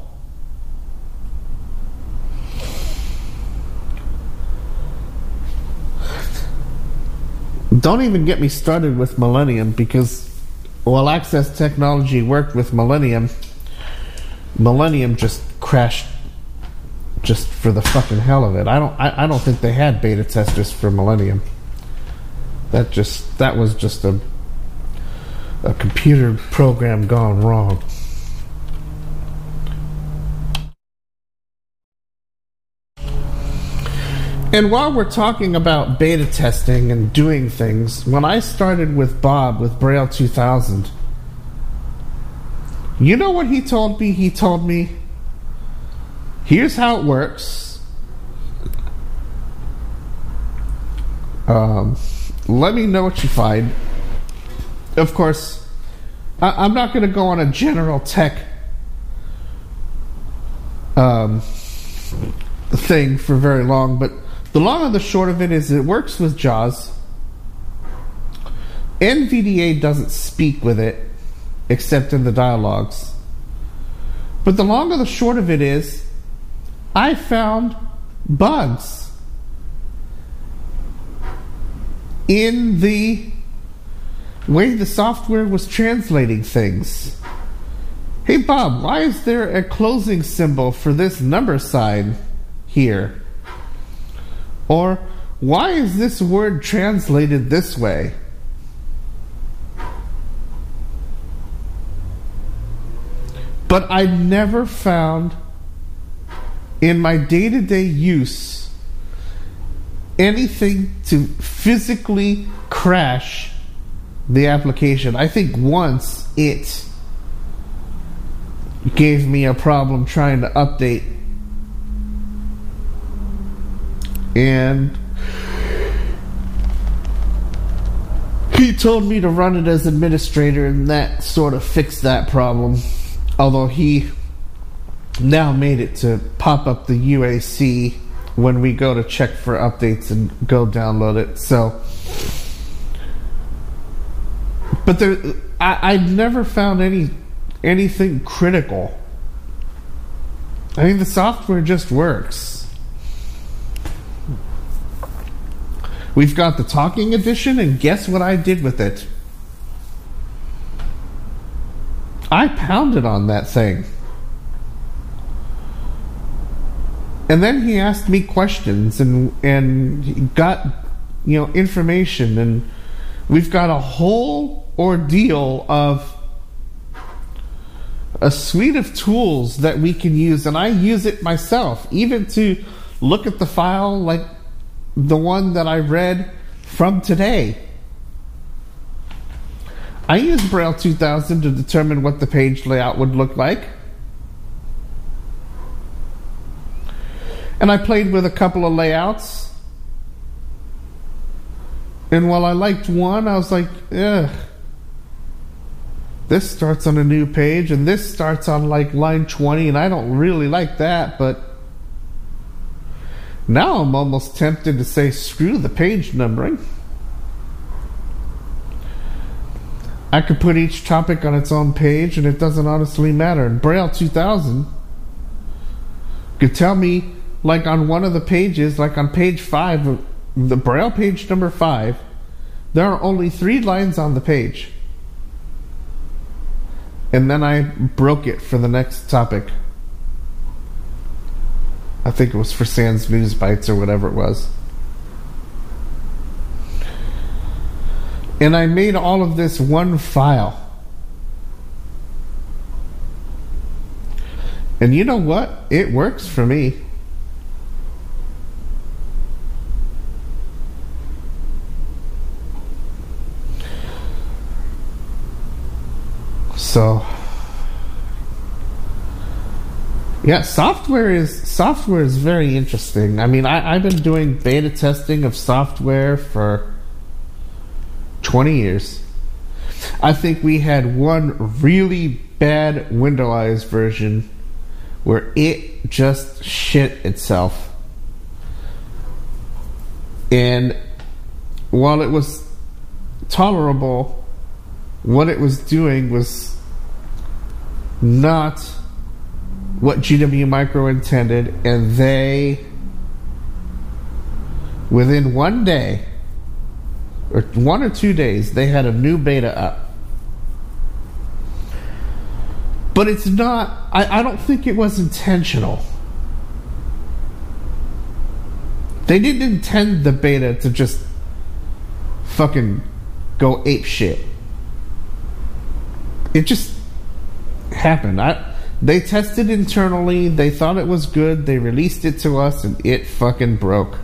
Don't even get me started with Millennium because while Access Technology worked with Millennium, Millennium just crashed just for the fucking hell of it. I don't I, I don't think they had beta testers for Millennium. That just that was just a a computer program gone wrong. And while we're talking about beta testing and doing things, when I started with Bob with Braille 2000, you know what he told me? He told me, here's how it works. Um, let me know what you find. Of course, I, I'm not going to go on a general tech um, thing for very long, but the long and the short of it is it works with JAWS. NVDA doesn't speak with it except in the dialogues. But the long and the short of it is I found bugs in the way the software was translating things. Hey Bob, why is there a closing symbol for this number sign here? Or why is this word translated this way? But I never found in my day to day use anything to physically crash the application. I think once it gave me a problem trying to update. And he told me to run it as administrator, and that sort of fixed that problem. Although he now made it to pop up the UAC when we go to check for updates and go download it. So, but there, I, I never found any anything critical. I mean, the software just works. We've got the talking edition, and guess what I did with it? I pounded on that thing. And then he asked me questions and and got you know information and we've got a whole ordeal of a suite of tools that we can use, and I use it myself, even to look at the file like the one that I read from today. I use Braille 2000 to determine what the page layout would look like. And I played with a couple of layouts. And while I liked one, I was like, ugh this starts on a new page and this starts on like line 20 and I don't really like that but now I'm almost tempted to say screw the page numbering. I could put each topic on its own page and it doesn't honestly matter. And Braille 2000 could tell me like on one of the pages like on page 5 the Braille page number 5 there are only 3 lines on the page. And then I broke it for the next topic. I think it was for SANS News Bites or whatever it was. And I made all of this one file. And you know what? It works for me. So yeah, software is software is very interesting. I mean, I, I've been doing beta testing of software for twenty years. I think we had one really bad Window-Eyes version where it just shit itself. And while it was tolerable, what it was doing was not what GW Micro intended, and they, within one day, or one or two days, they had a new beta up. But it's not, I, I don't think it was intentional. They didn't intend the beta to just fucking go ape shit. It just happened. I they tested internally, they thought it was good, they released it to us, and it fucking broke.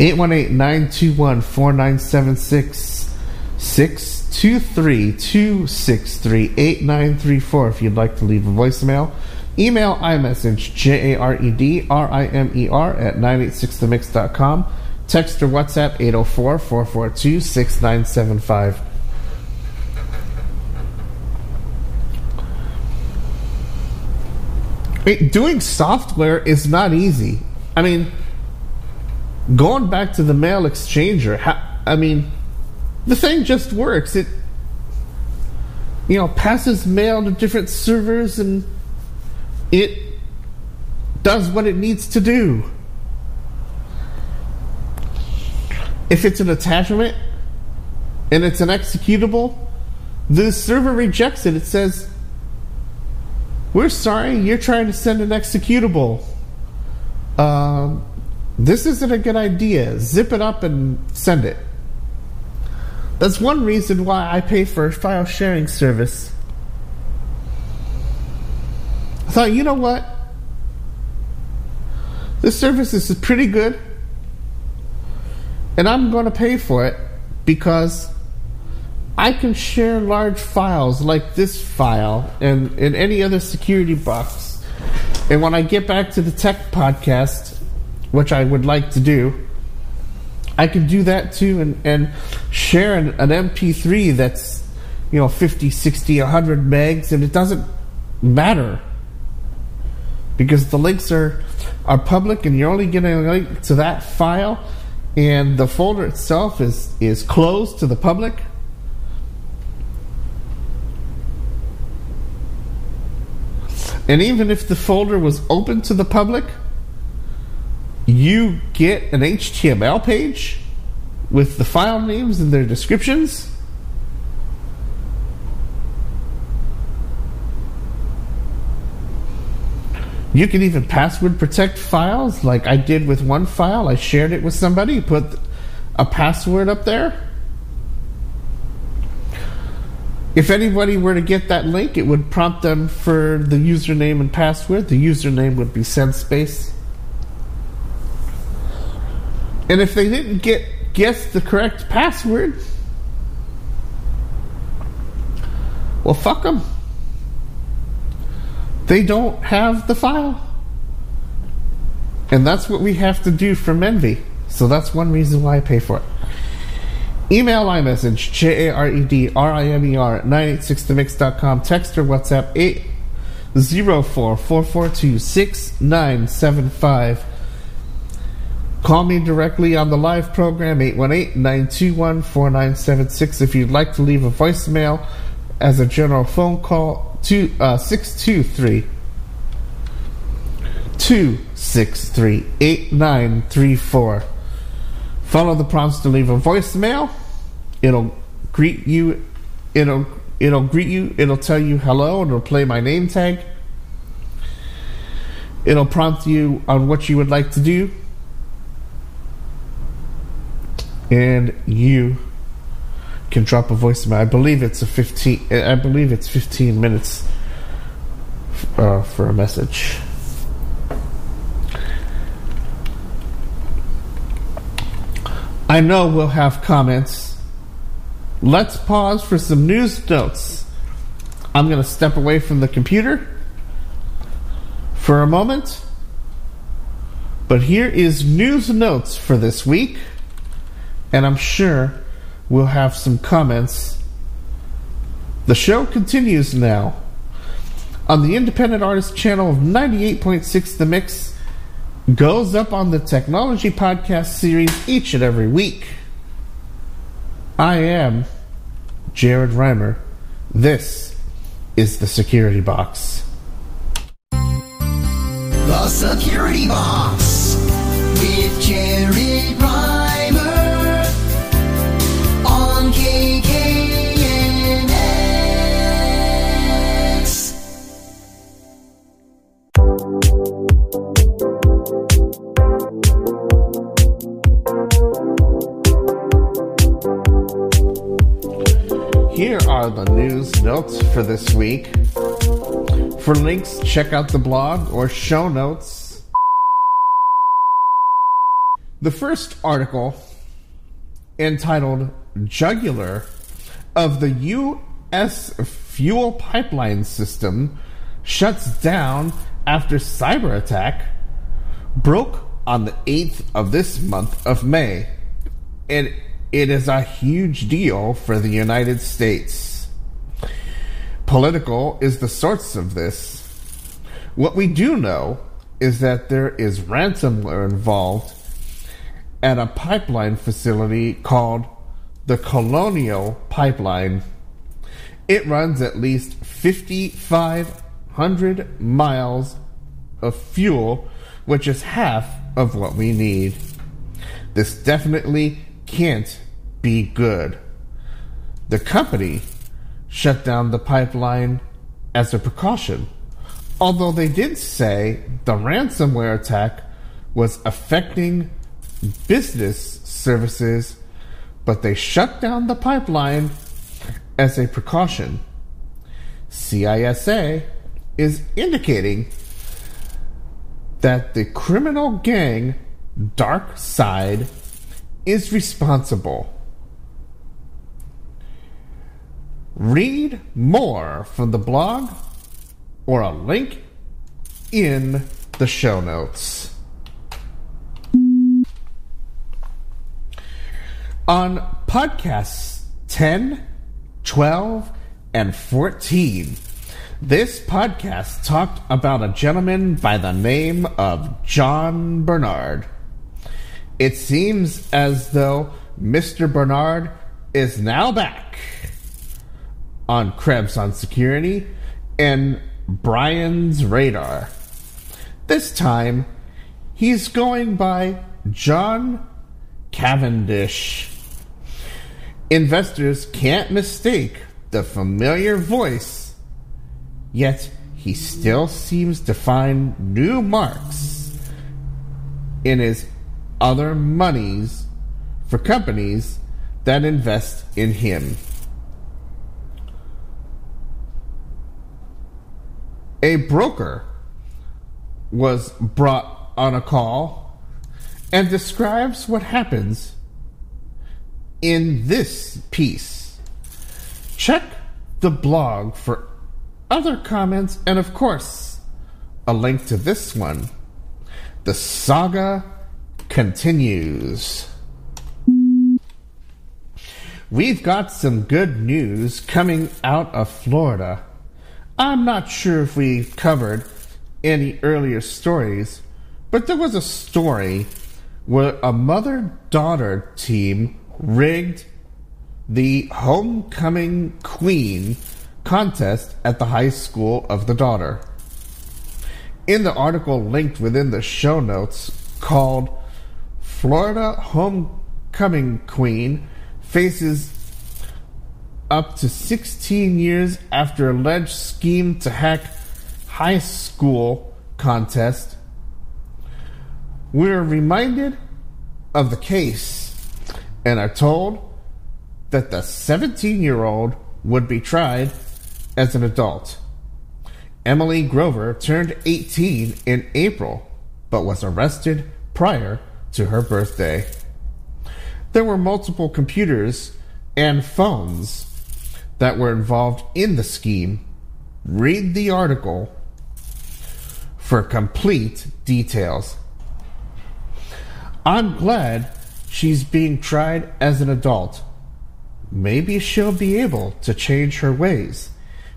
Eight one eight nine two one four nine seven six six two three two six three eight nine three four. If you'd like to leave a voicemail, email iMessage J A R E D R I M E R at 986themix.com. Text or WhatsApp 804 442 6975. Doing software is not easy. I mean, going back to the mail exchanger, I mean, the thing just works. It, you know, passes mail to different servers and it does what it needs to do. If it's an attachment and it's an executable, the server rejects it. It says, We're sorry, you're trying to send an executable. Um, this isn't a good idea. Zip it up and send it. That's one reason why I pay for a file sharing service. I thought, you know what? This service is pretty good. And I'm going to pay for it because I can share large files like this file and, and any other security box. And when I get back to the tech podcast, which I would like to do, I can do that too and, and share an, an MP3 that's, you know, 50, 60, 100 megs, and it doesn't matter because the links are, are public and you're only getting a link to that file and the folder itself is, is closed to the public. And even if the folder was open to the public, you get an HTML page with the file names and their descriptions. You can even password protect files like I did with one file. I shared it with somebody, put a password up there. If anybody were to get that link, it would prompt them for the username and password. The username would be SendSpace. And if they didn't get guess the correct password, well, fuck them. They don't have the file. And that's what we have to do for Menvy. So that's one reason why I pay for it. Email iMessage, J A R E D R I M E R, 986themix.com. Text or WhatsApp, 804 442 6975. Call me directly on the live program, 818-921-4976. If you'd like to leave a voicemail as a general phone call, to, uh, 623 263 8934. Follow the prompts to leave a voicemail. It'll greet you. It'll it'll greet you. It'll tell you hello. And it'll play my name tag. It'll prompt you on what you would like to do and you can drop a voicemail. I believe it's a fifteen. I believe it's fifteen minutes uh, for a message. I know we'll have comments. Let's pause for some news notes. I'm going to step away from the computer for a moment. But here is news notes for this week and I'm sure we'll have some comments. The show continues now on the Independent Artist channel of 98.6 The Mix. Goes up on the Technology Podcast series each and every week. I am Jared Rimer. This is the Security Box. The Security Box with Jared are the news notes for this week. For links, check out the blog or show notes. The first article, entitled Jugular of the U.S. Fuel Pipeline System Shuts Down After Cyber Attack, broke on the 8th of this month of May. And it is a huge deal for the United States. Politico is the source of this. What we do know is that there is ransomware involved at a pipeline facility called the Colonial Pipeline. It runs at least 5,500 miles of fuel, which is half of what we need. This definitely can't be good. The company shut down the pipeline as a precaution, although they did say the ransomware attack was affecting business services but they shut down the pipeline as a precaution. CISA is indicating that the criminal gang Dark Side is responsible. Read more from the blog or a link in the show notes. On podcasts 10, 12, and 14, this podcast talked about a gentleman by the name of John Bernard. It seems as though Mr. Bernard is now back on Krebs on Security and Brian's radar. This time, he's going by John Cavendish. Investors can't mistake the familiar voice, yet he still seems to find new marks in his other monies for companies that invest in him. A broker was brought on a call and describes what happens in this piece. Check the blog for other comments and, of course, a link to this one. The saga continues. We've got some good news coming out of Florida. I'm not sure if we covered any earlier stories, but there was a story where a mother daughter team rigged the Homecoming Queen contest at the high school of the daughter. In the article linked within the show notes called Florida Homecoming Queen faces up to 16 years after alleged scheme to hack high school contest. We're reminded of the case and are told that the 17 year old would be tried as an adult. Emily Grover turned 18 in April, but was arrested prior to her birthday. There were multiple computers and phones that were involved in the scheme. Read the article for complete details. I'm glad she's being tried as an adult. Maybe she'll be able to change her ways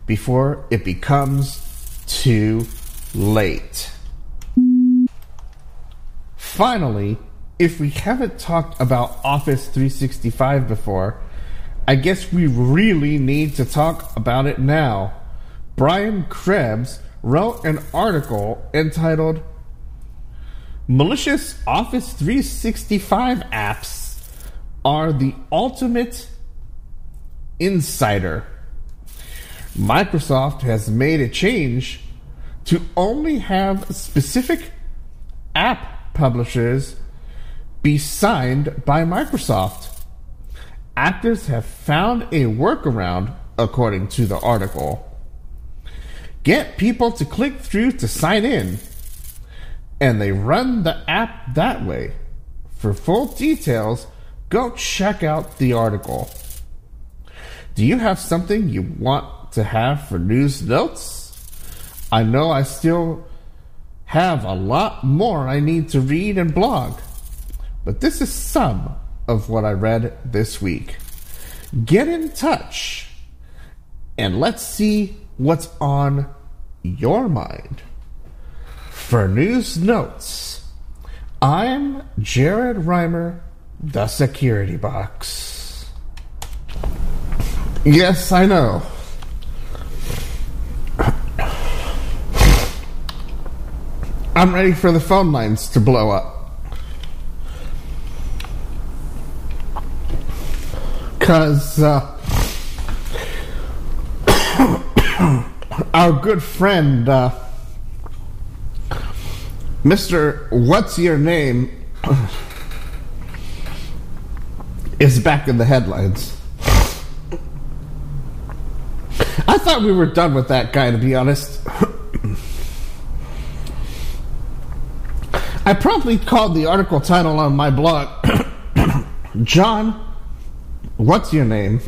before it becomes too late. Finally, if we haven't talked about Office 365 before, I guess we really need to talk about it now. Brian Krebs wrote an article entitled Malicious Office 365 Apps Are the Ultimate Insider. Microsoft has made a change to only have specific app publishers be signed by Microsoft. Actors have found a workaround, according to the article. Get people to click through to sign in, and they run the app that way. For full details, go check out the article. Do you have something you want to have for news notes? I know I still have a lot more I need to read and blog, but this is some of what I read this week. Get in touch and let's see what's on your mind. For news notes, I'm Jared Rimer, the security box. Yes, I know. I'm ready for the phone lines to blow up. Because uh, our good friend, uh, Mr. What's Your Name, is back in the headlines. I thought we were done with that guy, to be honest. I promptly called the article title on my blog John, what's your name?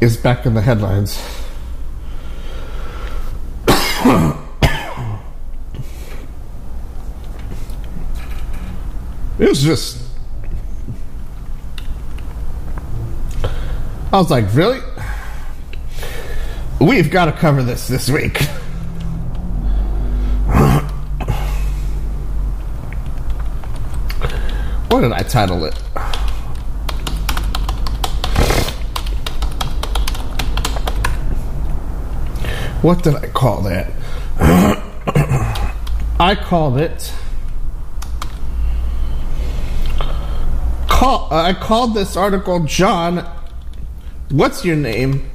Is back in the headlines. it was just. I was like, really? We've got to cover this this week. What did I title it? What did I call that? I called it. Call, uh, I called this article John. What's your name?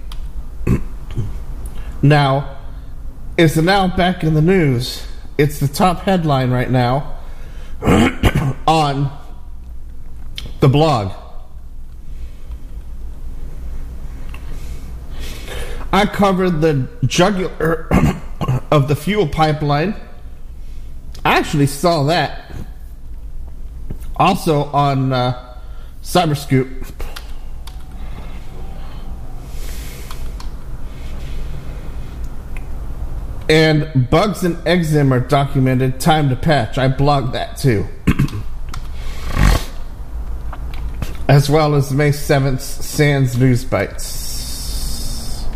now, is now back in the news. It's the top headline right now on the blog. I covered the jugular of the fuel pipeline. I actually saw that also on uh, Cyberscoop. And bugs and Exim are documented. Time to patch. I blogged that too. As well as May 7th SANS News Bites.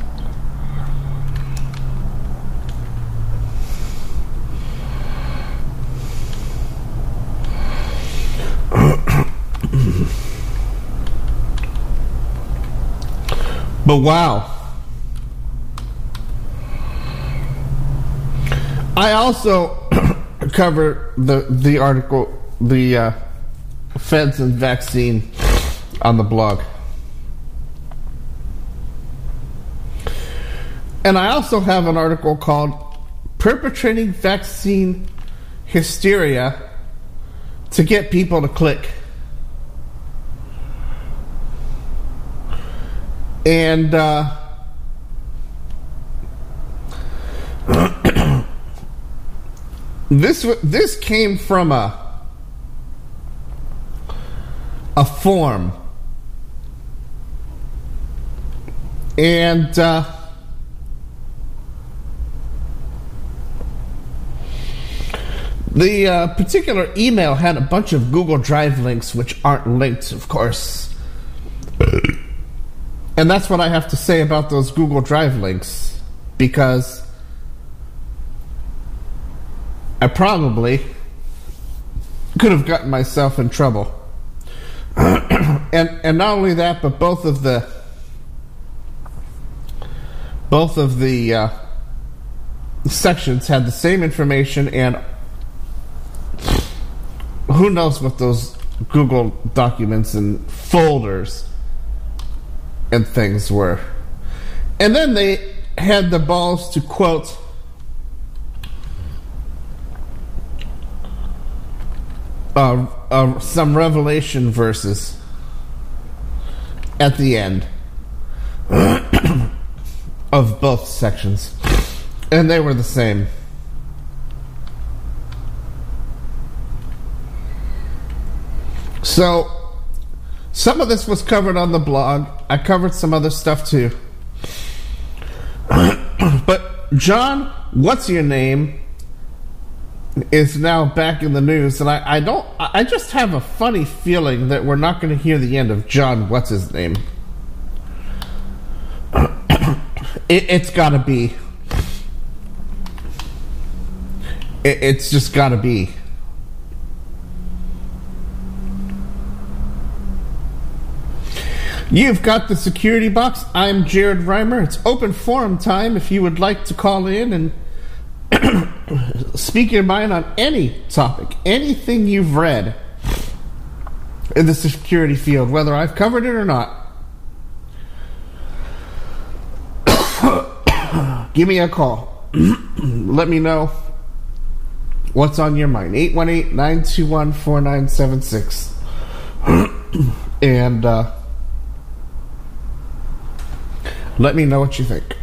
but wow. I also cover the the article the uh, feds and vaccine on the blog. And I also have an article called Perpetrating Vaccine Hysteria to Get People to Click. And uh, this this came from a a form And uh, the uh, particular email had a bunch of Google Drive links, which aren't linked, of course. And that's what I have to say about those Google Drive links, because I probably could have gotten myself in trouble. and and not only that, but both of the both of the uh, sections had the same information, and who knows what those Google documents and folders and things were. And then they had the balls to quote uh, uh, some Revelation verses at the end of both sections, and they were the same. So, some of this was covered on the blog. I covered some other stuff too. but, John, what's your name? Is now back in the news, and I, I don't. I just have a funny feeling that we're not going to hear the end of John. What's his name? It, has got to be. It, it's just got to be. You've got the security box. I'm Jared Rimer. It's open forum time if you would like to call in and speak your mind on any topic, anything you've read in the security field, whether I've covered it or not. Give me a call. Let me know what's on your mind. 818 921 4976. And uh, let me know what you think.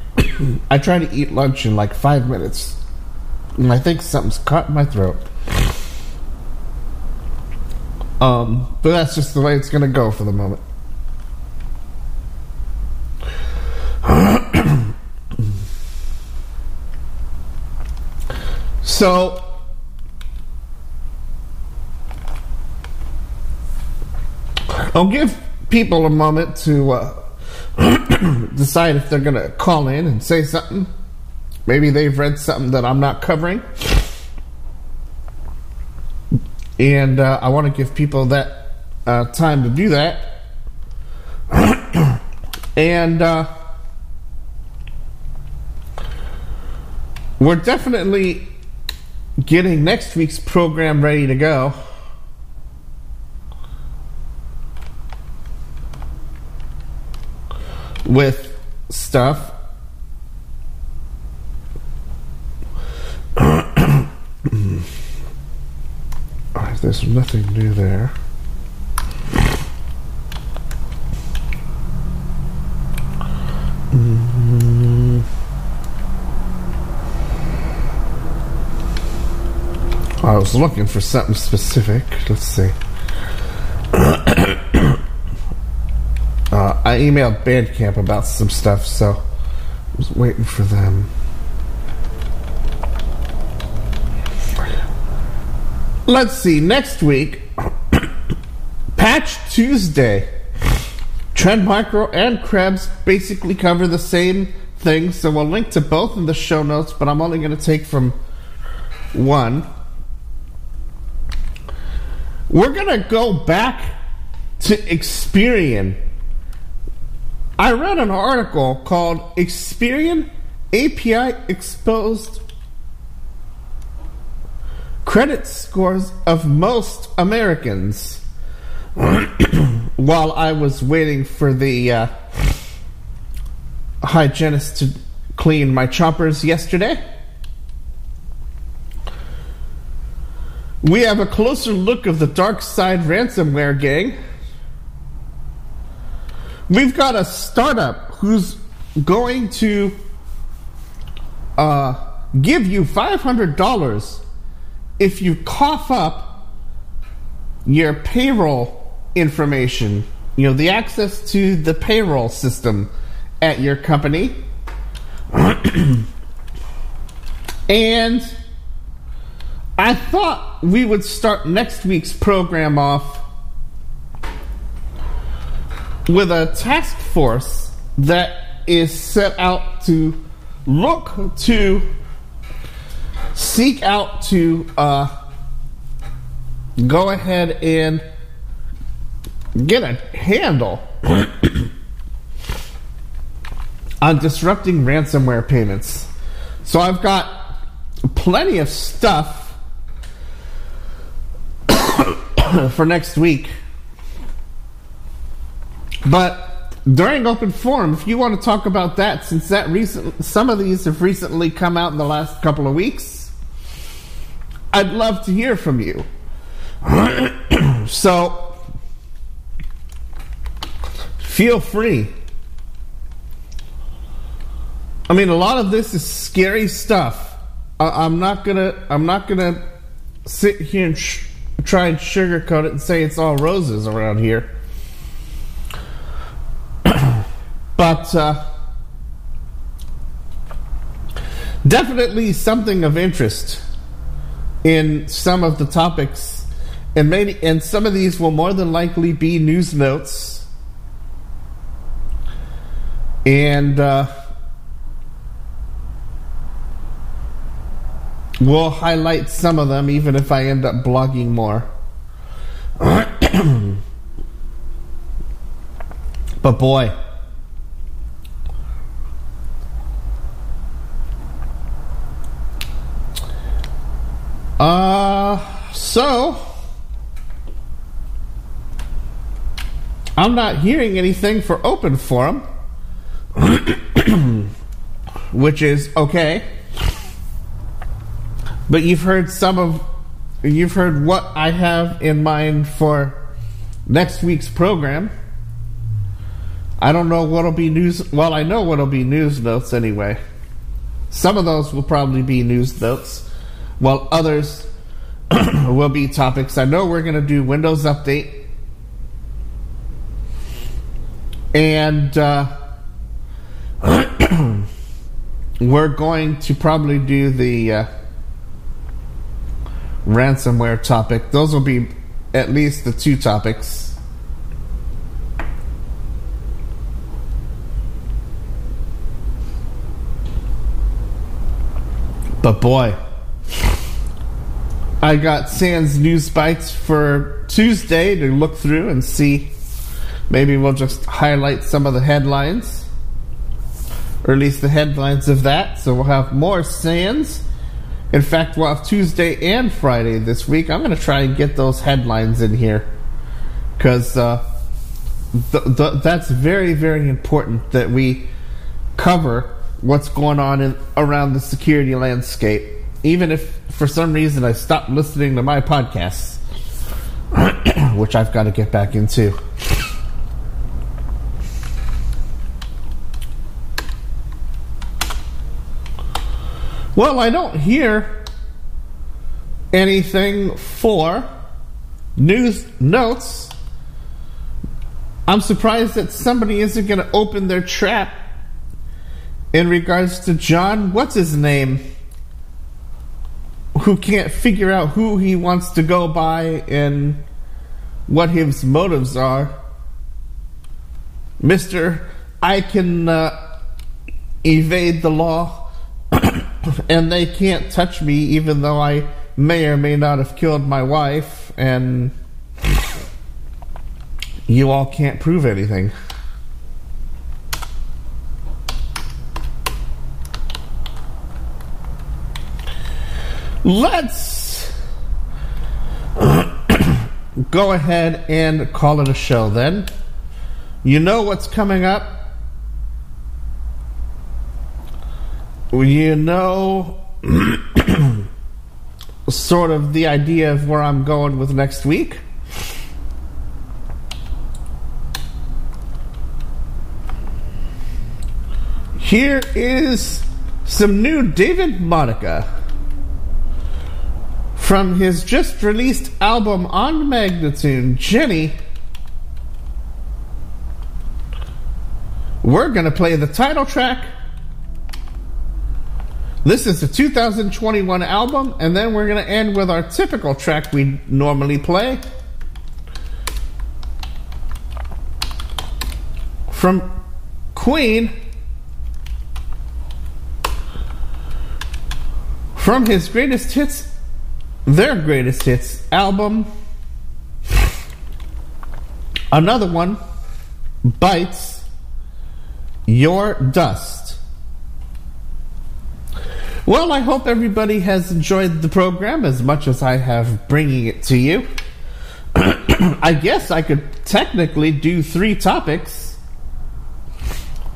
I try to eat lunch in like five minutes. And I think something's caught in my throat. Um, but that's just the way it's gonna go for the moment. So I'll give people a moment to uh, decide if they're going to call in and say something. Maybe they've read something that I'm not covering. And uh, I want to give people that uh, time to do that. and uh, we're definitely getting next week's program ready to go. with stuff. There's nothing new there. I was looking for something specific. Let's see. Uh, I emailed Bandcamp about some stuff, so I was waiting for them. Let's see, next week, Patch Tuesday. Trend Micro and Krebs basically cover the same thing, so we'll link to both in the show notes, but I'm only going to take from one. We're going to go back to Experian I read an article called Experian API Exposed Credit Scores of Most Americans. While I was waiting for the uh, hygienist to clean my choppers yesterday, we have a closer look of the dark side ransomware gang. We've got a startup who's going to uh, give you $500 if you cough up your payroll information, you know, the access to the payroll system at your company. and I thought we would start next week's program off with a task force that is set out to look to seek out to uh, go ahead and get a handle on disrupting ransomware payments. So I've got plenty of stuff for next week but during open forum, if you want to talk about that, since that recent, some of these have recently come out in the last couple of weeks, I'd love to hear from you. so feel free. I mean, a lot of this is scary stuff. I, am not gonna. I'm not gonna sit here and sh- try and sugarcoat it and say it's all roses around here. But uh, definitely something of interest in some of the topics, and maybe and some of these will more than likely be news notes, and uh, we'll highlight some of them, even if I end up blogging more. but boy. Uh, so I'm not hearing anything for open forum, which is okay. But you've heard some of, you've heard what I have in mind for next week's program. I don't know what'll be news. Well, I know what'll be news notes anyway. Some of those will probably be news notes, while others will be topics. I know we're going to do Windows Update. And uh, we're going to probably do the uh, ransomware topic. Those will be at least the two topics. But boy, I got SANS News Bites for Tuesday to look through and see. Maybe we'll just highlight some of the headlines, or at least the headlines of that. So we'll have more SANS. In fact, we'll have Tuesday and Friday this week. I'm going to try and get those headlines in here because uh, th- th- that's very, very important that we cover what's going on in, around the security landscape. Even if for some reason I stopped listening to my podcasts, which I've got to get back into. Well, I don't hear anything for news notes. I'm surprised that somebody isn't going to open their trap in regards to John, what's his name? Who can't figure out who he wants to go by and what his motives are. Mister, I can uh, evade the law and they can't touch me even though I may or may not have killed my wife and you all can't prove anything. Let's go ahead and call it a show then. You know what's coming up. You know sort of the idea of where I'm going with next week. Here is some new David Monica from his just released album on Magnatune, Jenny. We're going to play the title track. This is the 2021 album, and then we're going to end with our typical track we normally play. From Queen. From his greatest hits their greatest hits album. Another one, Bites Your Dust. Well, I hope everybody has enjoyed the program as much as I have bringing it to you. I guess I could technically do three topics,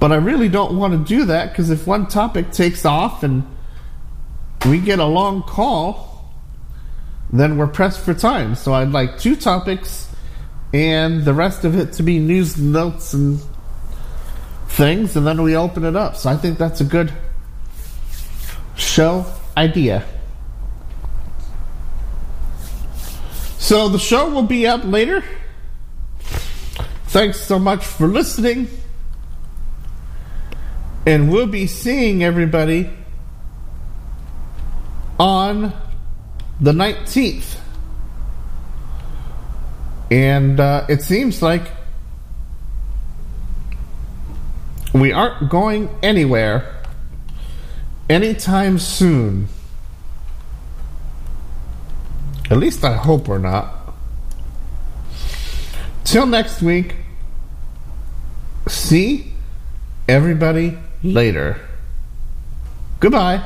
but I really don't want to do that because if one topic takes off and we get a long call, then we're pressed for time. So I'd like two topics and the rest of it to be news notes and things, and then we open it up. So I think that's a good show idea. So the show will be up later. Thanks so much for listening. And we'll be seeing everybody on the 19th. And uh, it seems like we aren't going anywhere anytime soon. At least I hope we're not. Till next week, see everybody later. Goodbye.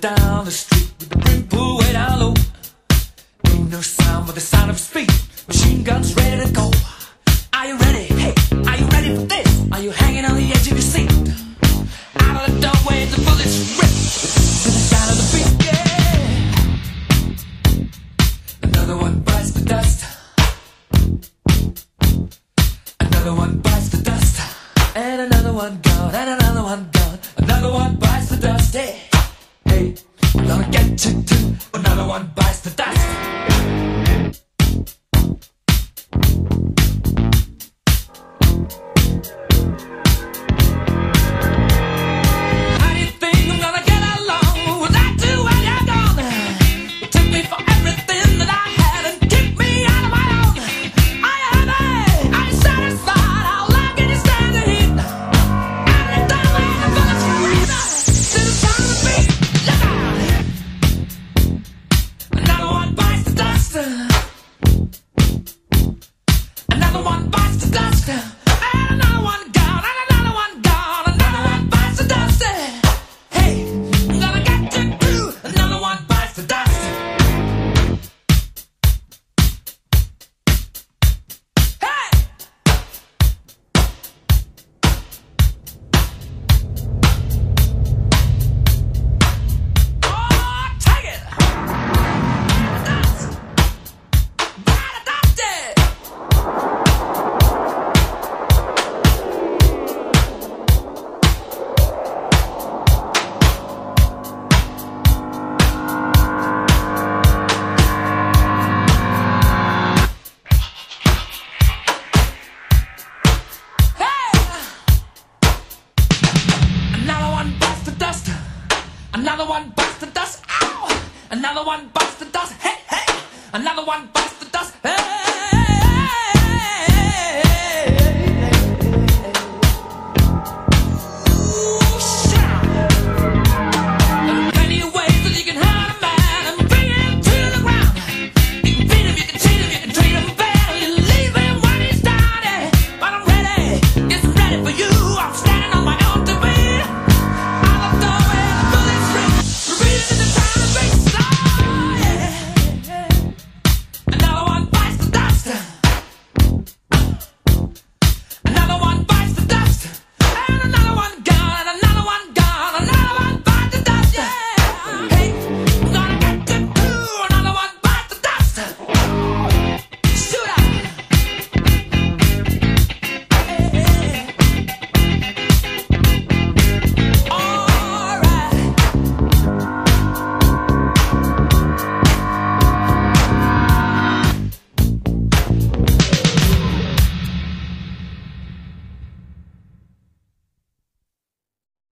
Down the street